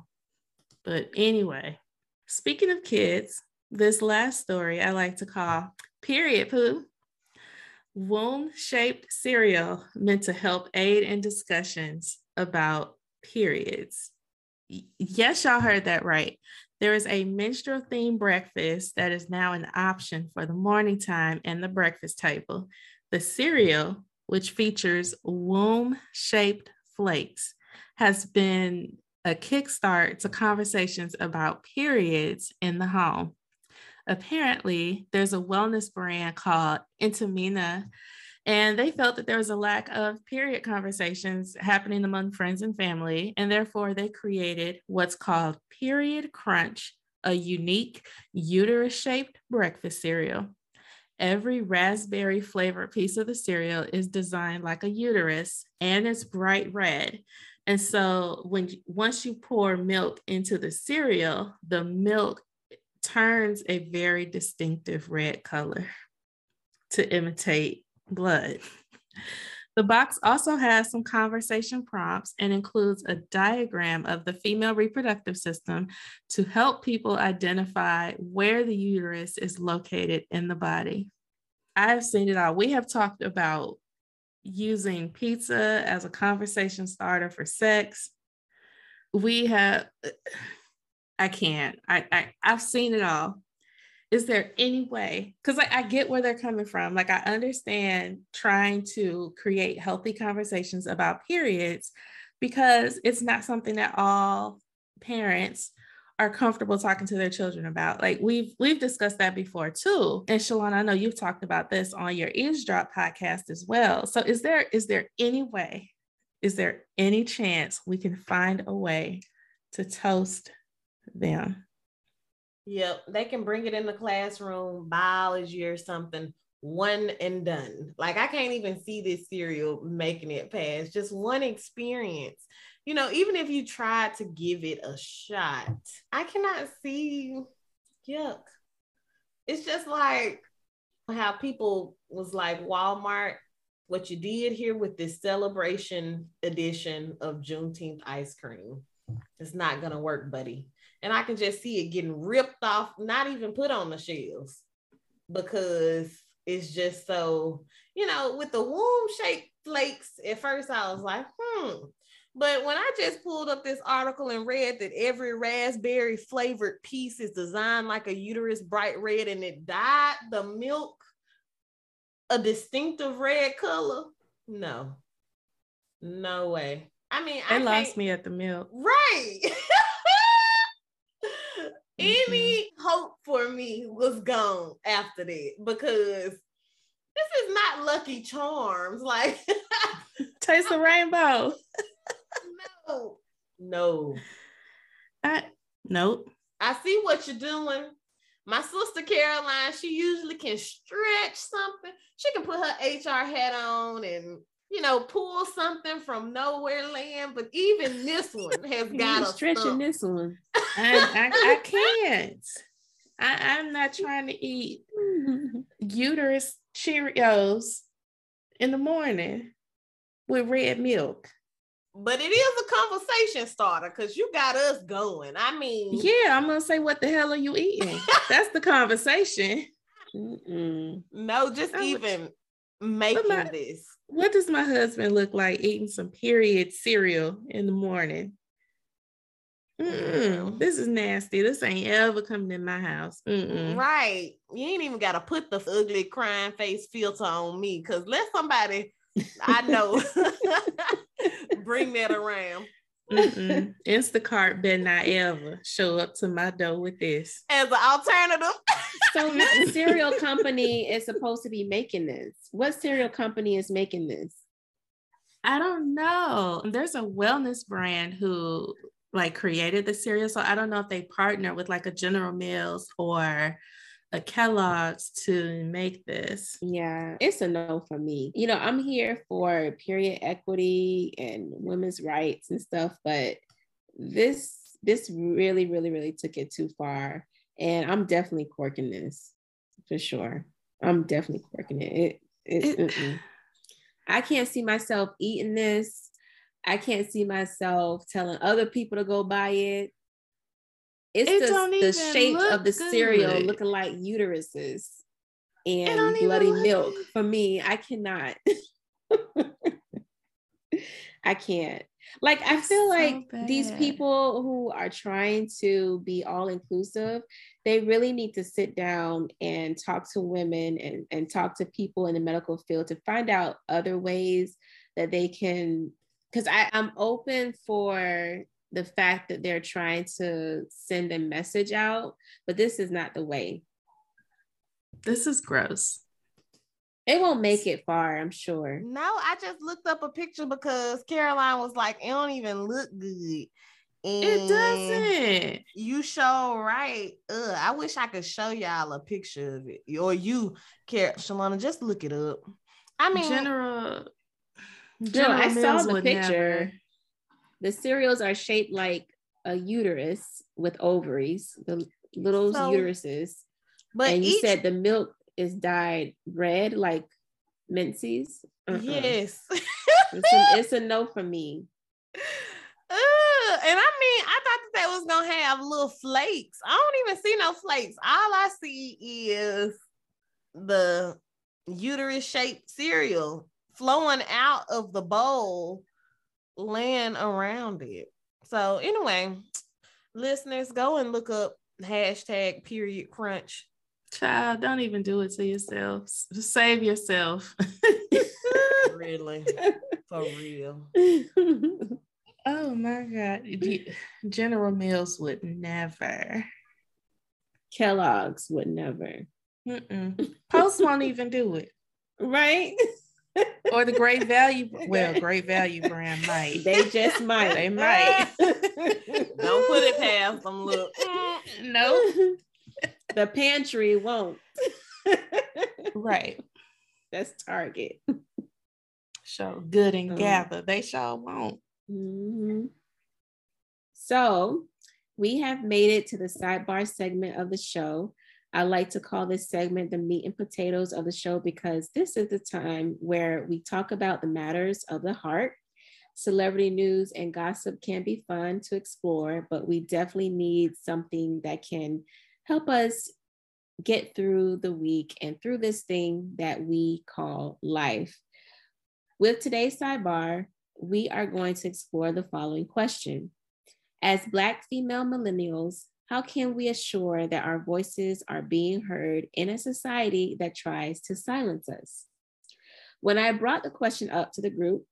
But anyway, speaking of kids, this last story I like to call Period Poo. Womb shaped cereal meant to help aid in discussions about periods. Yes, y'all heard that right. There is a menstrual themed breakfast that is now an option for the morning time and the breakfast table. The cereal, which features womb shaped flakes, has been a kickstart to conversations about periods in the home. Apparently, there's a wellness brand called Intimina, and they felt that there was a lack of period conversations happening among friends and family, and therefore they created what's called Period Crunch, a unique uterus shaped breakfast cereal. Every raspberry flavored piece of the cereal is designed like a uterus and it's bright red. And so when once you pour milk into the cereal, the milk turns a very distinctive red color to imitate blood. The box also has some conversation prompts and includes a diagram of the female reproductive system to help people identify where the uterus is located in the body. I've seen it all. We have talked about using pizza as a conversation starter for sex. We have, I can't, I, I I've seen it all. Is there any way because like, i get where they're coming from. Like i understand trying to create healthy conversations about periods because it's not something that all parents are comfortable talking to their children about. Like we've we've discussed that before too. And shalon i know you've talked about this on your eavesdrop podcast as well. So is there is there any way is there any chance we can find a way to toast them Yep, they can bring it in the classroom, biology or something, one and done. Like I can't even see this cereal making it past just one experience. You know, even if you try to give it a shot, I cannot see yuck. It's just like how people was like Walmart, what you did here with this celebration edition of Juneteenth ice cream. It's not gonna work, buddy and I can just see it getting ripped off, not even put on the shelves because it's just so, you know, with the womb shaped flakes. At first, I was like, hmm. But when I just pulled up this article and read that every raspberry flavored piece is designed like a uterus bright red and it dyed the milk a distinctive red color, no, no way. I mean, I lost me at the milk. Right. any mm-hmm. hope for me was gone after that because this is not Lucky Charms. Like, taste the rainbow. no, no. I, nope. I see what you're doing. My sister Caroline, she usually can stretch something. She can put her HR hat on and you know, pull something from nowhere land, but even this one has got a stretching this one. I, I, I can't. I, I'm not trying to eat uterus Cheerios in the morning with red milk. But it is a conversation starter because you got us going. I mean, Yeah, I'm gonna say, what the hell are you eating? That's the conversation. Mm-mm. no, just I would- even making my- this. What does my husband look like eating some period cereal in the morning? Mm-mm, this is nasty. This ain't ever coming in my house. Mm-mm. Right. You ain't even got to put the ugly crying face filter on me because let somebody I know bring that around Mm-mm. Instacart better not ever show up to my door with this. as an alternative. So what cereal company is supposed to be making this? What cereal company is making this? I don't know. There's a wellness brand who like created the cereal. So I don't know if they partner with like a General Mills or a Kellogg's to make this. Yeah, it's a no for me. You know, I'm here for period equity and women's rights and stuff, but this this really, really, really took it too far. And I'm definitely corking this for sure. I'm definitely corking it. It, it, It- I can't see myself eating this. I can't see myself telling other people to go buy it. It's It the, the shape of the cereal looking like uteruses and bloody milk. good. For me, I cannot. I can't. Like, I feel so like these people who are trying to be all inclusive, they really need to sit down and talk to women and, and talk to people in the medical field to find out other ways that they can. Because I'm open for the fact that they're trying to send a message out, but this is not the way. This is gross. It won't make it far, I'm sure. No, I just looked up a picture because Caroline was like, it don't even look good. It doesn't. You show right. Ugh, I wish I could show y'all a picture of it. Or you, Car- Shalana, just look it up. I mean, General. No, I saw the picture. never. The cereals are shaped like a uterus with ovaries, the little So, uteruses. but and you each, said the milk is dyed red like menses. Uh-uh. yes. It's, a, it's a no for me. Ugh, and I mean, I thought that they was gonna have little flakes. I don't even see no flakes. All I see is the uterus shaped cereal flowing out of the bowl, laying around it. So anyway, listeners, go and look up hashtag period crunch. Child, don't even do it to yourself. Just save yourself. really, for real. oh my God. General Mills would never. Kellogg's would never. Mm-mm. Post won't even do it. Right? Or the great value well great value brand might. They just might. They might. Don't put it past them look. No the pantry won't. Right. That's target. Show good and um, gather. They sure won't. Mm-hmm. so we have made it to the sidebar segment of the show I like to call this segment the meat and potatoes of the show because this is the time where we talk about the matters of the heart. Celebrity news and gossip can be fun to explore, but we definitely need something that can help us get through the week and through this thing that we call life. With today's sidebar, we are going to explore the following question As Black female millennials, how can we assure that our voices are being heard in a society that tries to silence us? When I brought the question up to the group,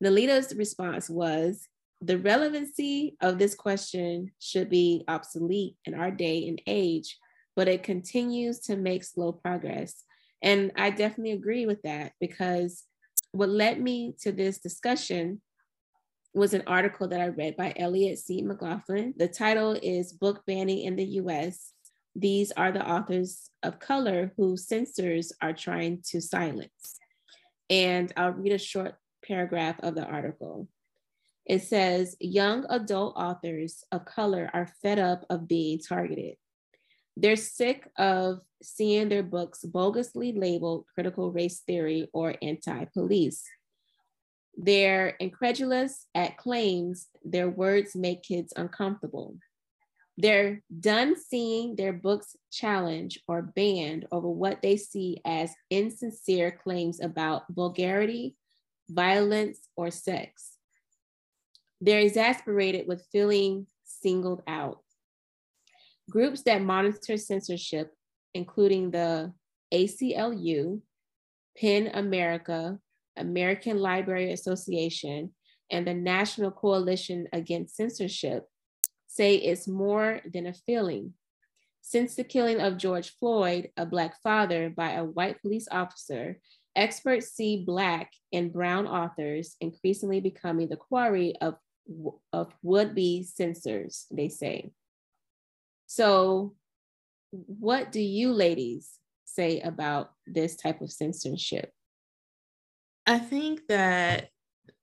Nalita's response was the relevancy of this question should be obsolete in our day and age, but it continues to make slow progress. And I definitely agree with that because what led me to this discussion was an article that I read by Eliott C. McLaughlin. The title is Book Banning in the US. These are the authors of color who censors are trying to silence. And I'll read a short paragraph of the article. It says Young adult authors of color are fed up of being targeted. They're sick of seeing their books bogusly labeled critical race theory or anti police they're incredulous at claims their words make kids uncomfortable. They're done seeing their books challenged or banned over what they see as insincere claims about vulgarity, violence, or sex. They're exasperated with feeling singled out. Groups that monitor censorship, including the ACLU, PEN America, American Library Association, and the National Coalition Against Censorship say it's more than a feeling. Since the killing of George Floyd, a Black father, by a white police officer, experts see Black and Brown authors increasingly becoming the quarry of, of would be censors, they say. So, what do you ladies say about this type of censorship? I think that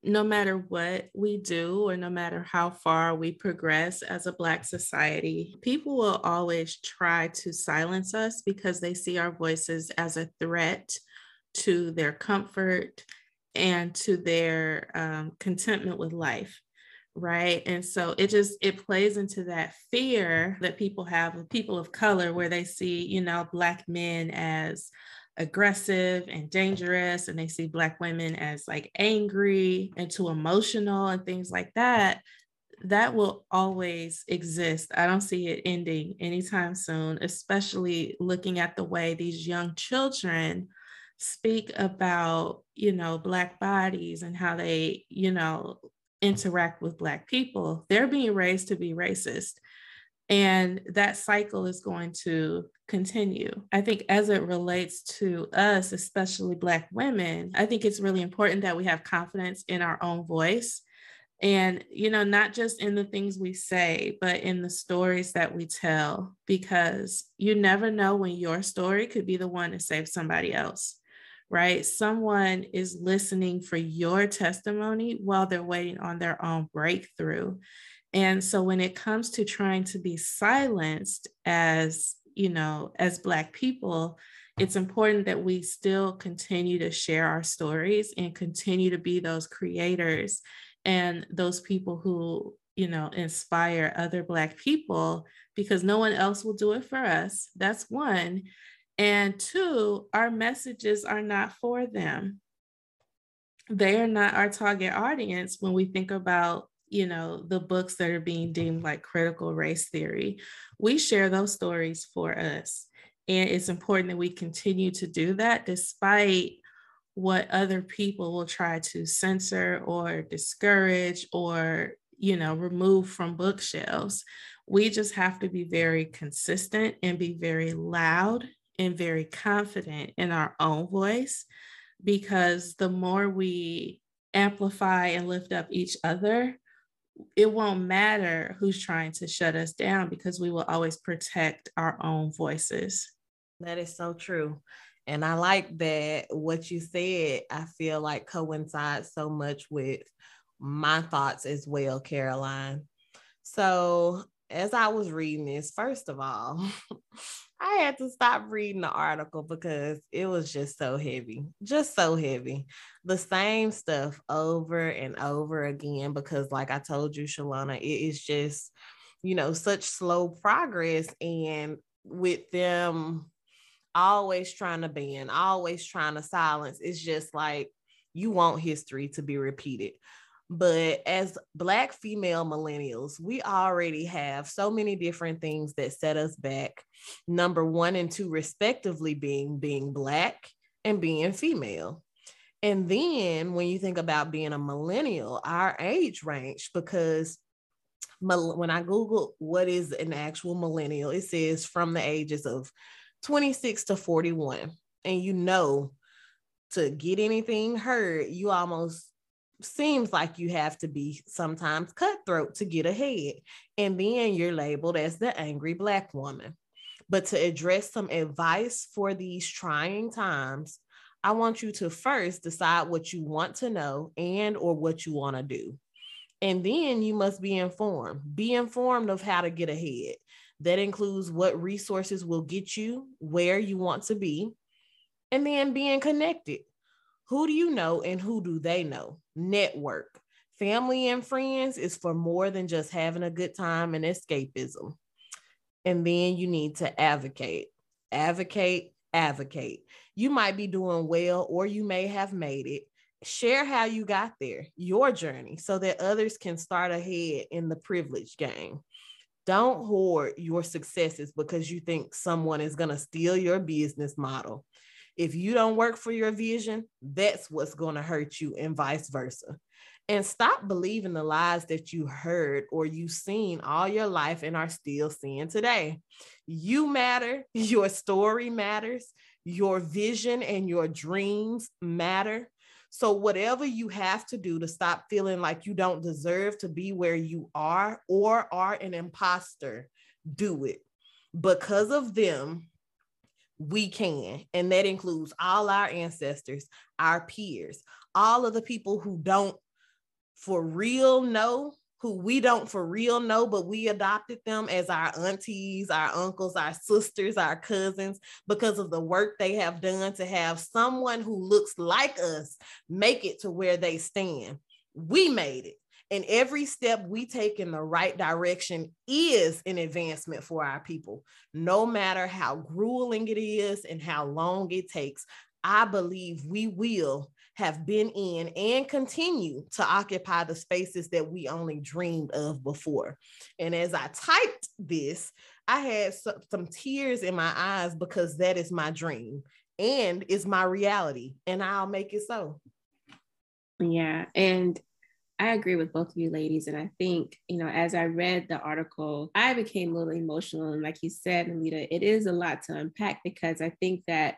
no matter what we do or no matter how far we progress as a Black society, people will always try to silence us because they see our voices as a threat to their comfort and to their um, contentment with life right? And so it just it plays into that fear that people have of people of color where they see you know black men as aggressive and dangerous and they see black women as like angry and too emotional and things like that that will always exist. I don't see it ending anytime soon especially looking at the way these young children speak about you know black bodies and how they you know interact with black people. They're being raised to be racist and that cycle is going to continue. I think as it relates to us, especially Black women, I think it's really important that we have confidence in our own voice. And, you know, not just in the things we say, but in the stories that we tell, because you never know when your story could be the one to save somebody else, right? Someone is listening for your testimony while they're waiting on their own breakthrough. And so when it comes to trying to be silenced as, you know, as Black people, it's important that we still continue to share our stories and continue to be those creators and those people who, you know, inspire other Black people because no one else will do it for us. That's one. And two, our messages are not for them. They are not our target audience when we think about you know the books that are being deemed like critical race theory we share those stories for us. And it's important that we continue to do that despite what other people will try to censor or discourage or you know remove from bookshelves. We just have to be very consistent and be very loud and very confident in our own voice because the more we amplify and lift up each other it won't matter who's trying to shut us down because we will always protect our own voices. That is so true. And I like that what you said, I feel like coincides so much with my thoughts as well, Caroline. So, as I was reading this, first of all, I had to stop reading the article because it was just so heavy, just so heavy. The same stuff over and over again, because, like I told you, Shalana, it is just, you know, such slow progress. And with them always trying to ban, always trying to silence. It's just like you want history to be repeated. But as Black female millennials, we already have so many different things that set us back. Number one and two, respectively, being being Black and being female. And then when you think about being a millennial, our age range, because when I Google what is an actual millennial, it says from the ages of 26 to 41 and you know to get anything heard you almost seems like you have to be sometimes cutthroat to get ahead. And then you're labeled as the angry black woman but to address some advice for these trying times i want you to first decide what you want to know and or what you want to do and then you must be informed be informed of how to get ahead that includes what resources will get you where you want to be, and then being connected. Who do you know and who do they know? Network. Family and friends is for more than just having a good time and escapism. And then you need to advocate, advocate, advocate. You might be doing well or you may have made it. Share how you got there, your journey, so that others can start ahead in the privilege game. Don't hoard your successes because you think someone is going to steal your business model. If you don't work for your vision, that's what's going to hurt you, and vice versa. And stop believing the lies that you heard or you've seen all your life and are still seeing today. You matter, your story matters, your vision and your dreams matter. So, whatever you have to do to stop feeling like you don't deserve to be where you are or are an imposter, do it. Because of them, we can. And that includes all our ancestors, our peers, all of the people who don't for real know who we don't for real know, but we adopted them as our aunties, our uncles, our sisters, our cousins, because of the work they have done to have someone who looks like us make it to where they stand. We made it. And every step we take in the right direction is an advancement for our people, no matter how grueling it is and how long it takes. I believe we will have been in and continue to occupy the spaces that we only dreamed of before. And as I typed this, I had some, some tears in my eyes because that is my dream and it's my reality, and I'll make it so. Yeah. And I agree with both of you ladies. And I think, you know, as I read the article, I became a little emotional. And like you said, Nalita, it is a lot to unpack because I think that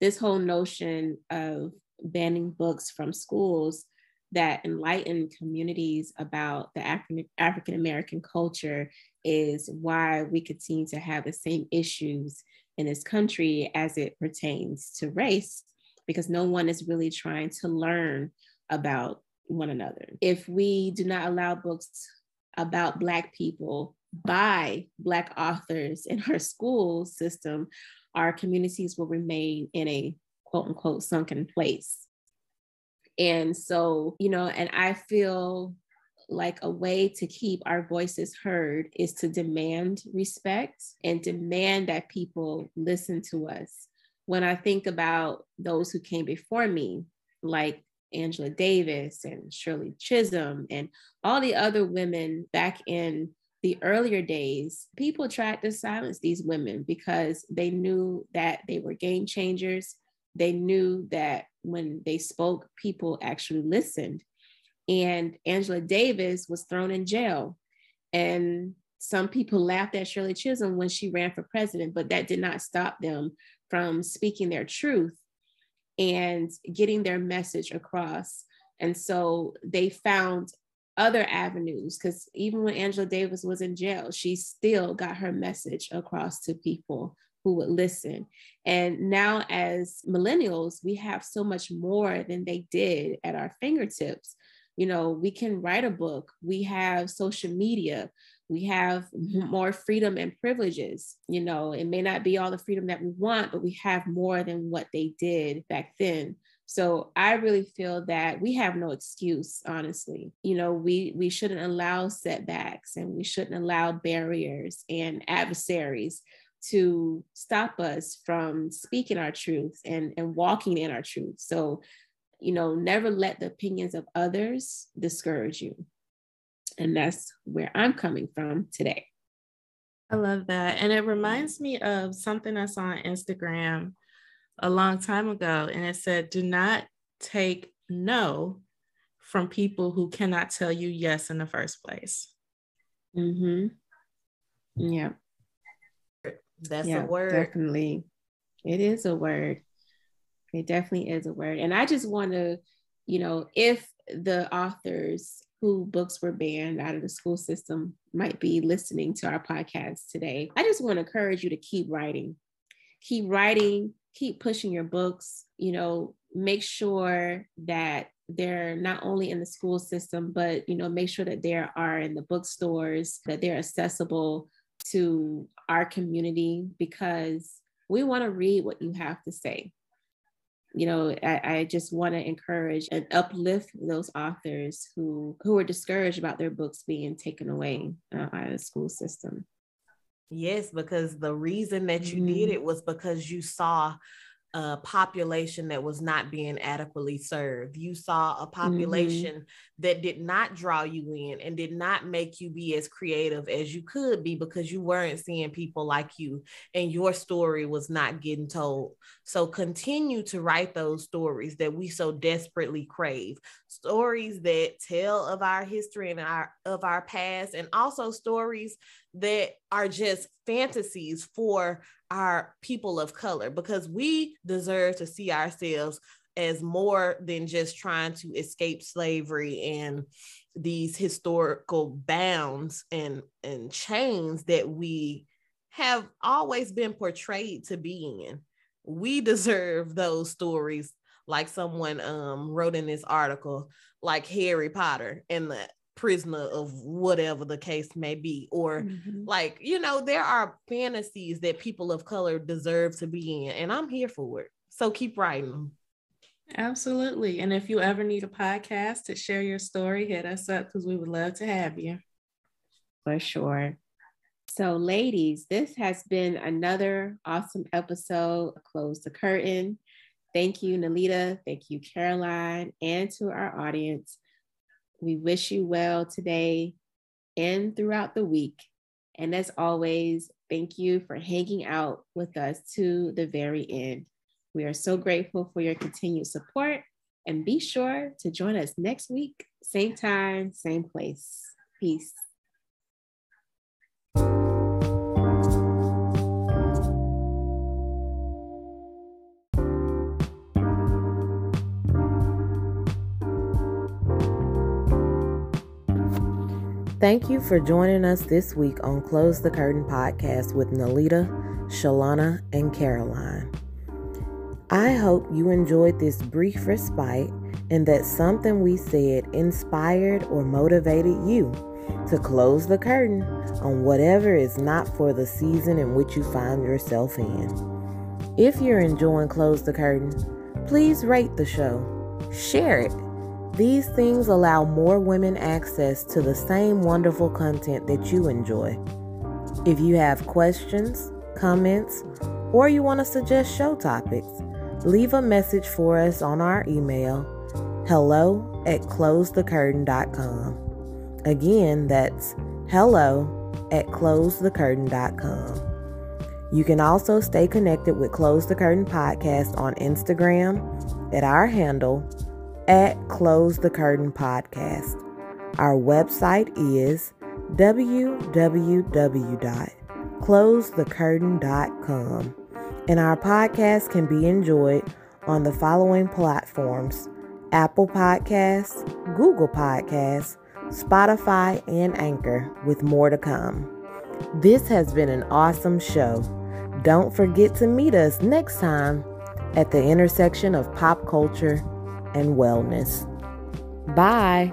this whole notion of banning books from schools that enlighten communities about the African African American culture is why we continue to have the same issues in this country as it pertains to race, because no one is really trying to learn about one another. If we do not allow books about Black people by Black authors in our school system, our communities will remain in a quote unquote sunken place. And so, you know, and I feel like a way to keep our voices heard is to demand respect and demand that people listen to us. When I think about those who came before me, like Angela Davis and Shirley Chisholm and all the other women back in the earlier days, people tried to silence these women because they knew that they were game changers. They knew that when they spoke, people actually listened. And Angela Davis was thrown in jail. And some people laughed at Shirley Chisholm when she ran for president, but that did not stop them from speaking their truth and getting their message across. And so they found other avenues because even when Angela Davis was in jail, she still got her message across to people who would listen. And now, as millennials, we have so much more than they did at our fingertips. You know, we can write a book, we have social media, we have more freedom and privileges. You know, it may not be all the freedom that we want, but we have more than what they did back then. So I really feel that we have no excuse, honestly. You know, we we shouldn't allow setbacks and we shouldn't allow barriers and adversaries to stop us from speaking our truths and, and walking in our truth. So, you know, never let the opinions of others discourage you. And that's where I'm coming from today. I love that. And it reminds me of something I saw on Instagram a long time ago. And it said, do not take no from people who cannot tell you yes in the first place. Mm-hmm. Yeah. That's yeah, a word. Definitely. It is a word. It definitely is a word. And I just want to, you know, if the authors who books were banned out of the school system might be listening to our podcast today, I just want to encourage you to keep writing. Keep writing, keep pushing your books, you know, make sure that they're not only in the school system, but you know, make sure that they are in the bookstores, that they're accessible to our community because we want to read what you have to say. You know, I, I just want to encourage and uplift those authors who who are discouraged about their books being taken away uh, out of the school system. Yes, because the reason that you mm-hmm. did it was because you saw a population that was not being adequately served. You saw a mm-hmm. population mm-hmm. that did not draw you in and did not make you be as creative as you could be because you weren't seeing people like you and your story was not getting told. So continue to write those stories that we so desperately crave. Stories that tell of our history and our of our past and also stories that are just fantasies for our people of color because we deserve to see ourselves as more than just trying to escape slavery and these historical bounds and and chains that we have always been portrayed to be in. We deserve those stories like someone um wrote in this article like harry potter and the prisoner of whatever the case may be or mm-hmm. like you know there are fantasies that people of color deserve to be in and i'm here for it. So keep writing them absolutely. And if you ever need a podcast to share your story hit us up because we would love to have you. For sure. So ladies this has been another awesome episode close the curtain. Thank you nalita. Thank you caroline. And to our audience we wish you well today and throughout the week. And as always, thank you for hanging out with us to the very end. We are so grateful for your continued support and be sure to join us next week, same time, same place. Peace. Thank you for joining us this week on Close the Curtain podcast with Nalita, Shalana, and Caroline. I hope you enjoyed this brief respite and that something we said inspired or motivated you to close the curtain on whatever is not for the season in which you find yourself in. If you're enjoying Close the Curtain, please rate the show, share it these things allow more women access to the same wonderful content that you enjoy. If you have questions, comments, or you want to suggest show topics, leave a message for us on our email hello at closethecurtain.com. Again, that's hello at closethecurtain.com. You can also stay connected with Close the Curtain Podcast on Instagram at our handle at Close the Curtain Podcast. Our website is www.closethecurtain.com. And our podcast can be enjoyed on the following platforms Apple Podcasts, Google Podcasts, Spotify, and Anchor, with more to come. This has been an awesome show. Don't forget to meet us next time at the intersection of pop culture and wellness. Bye.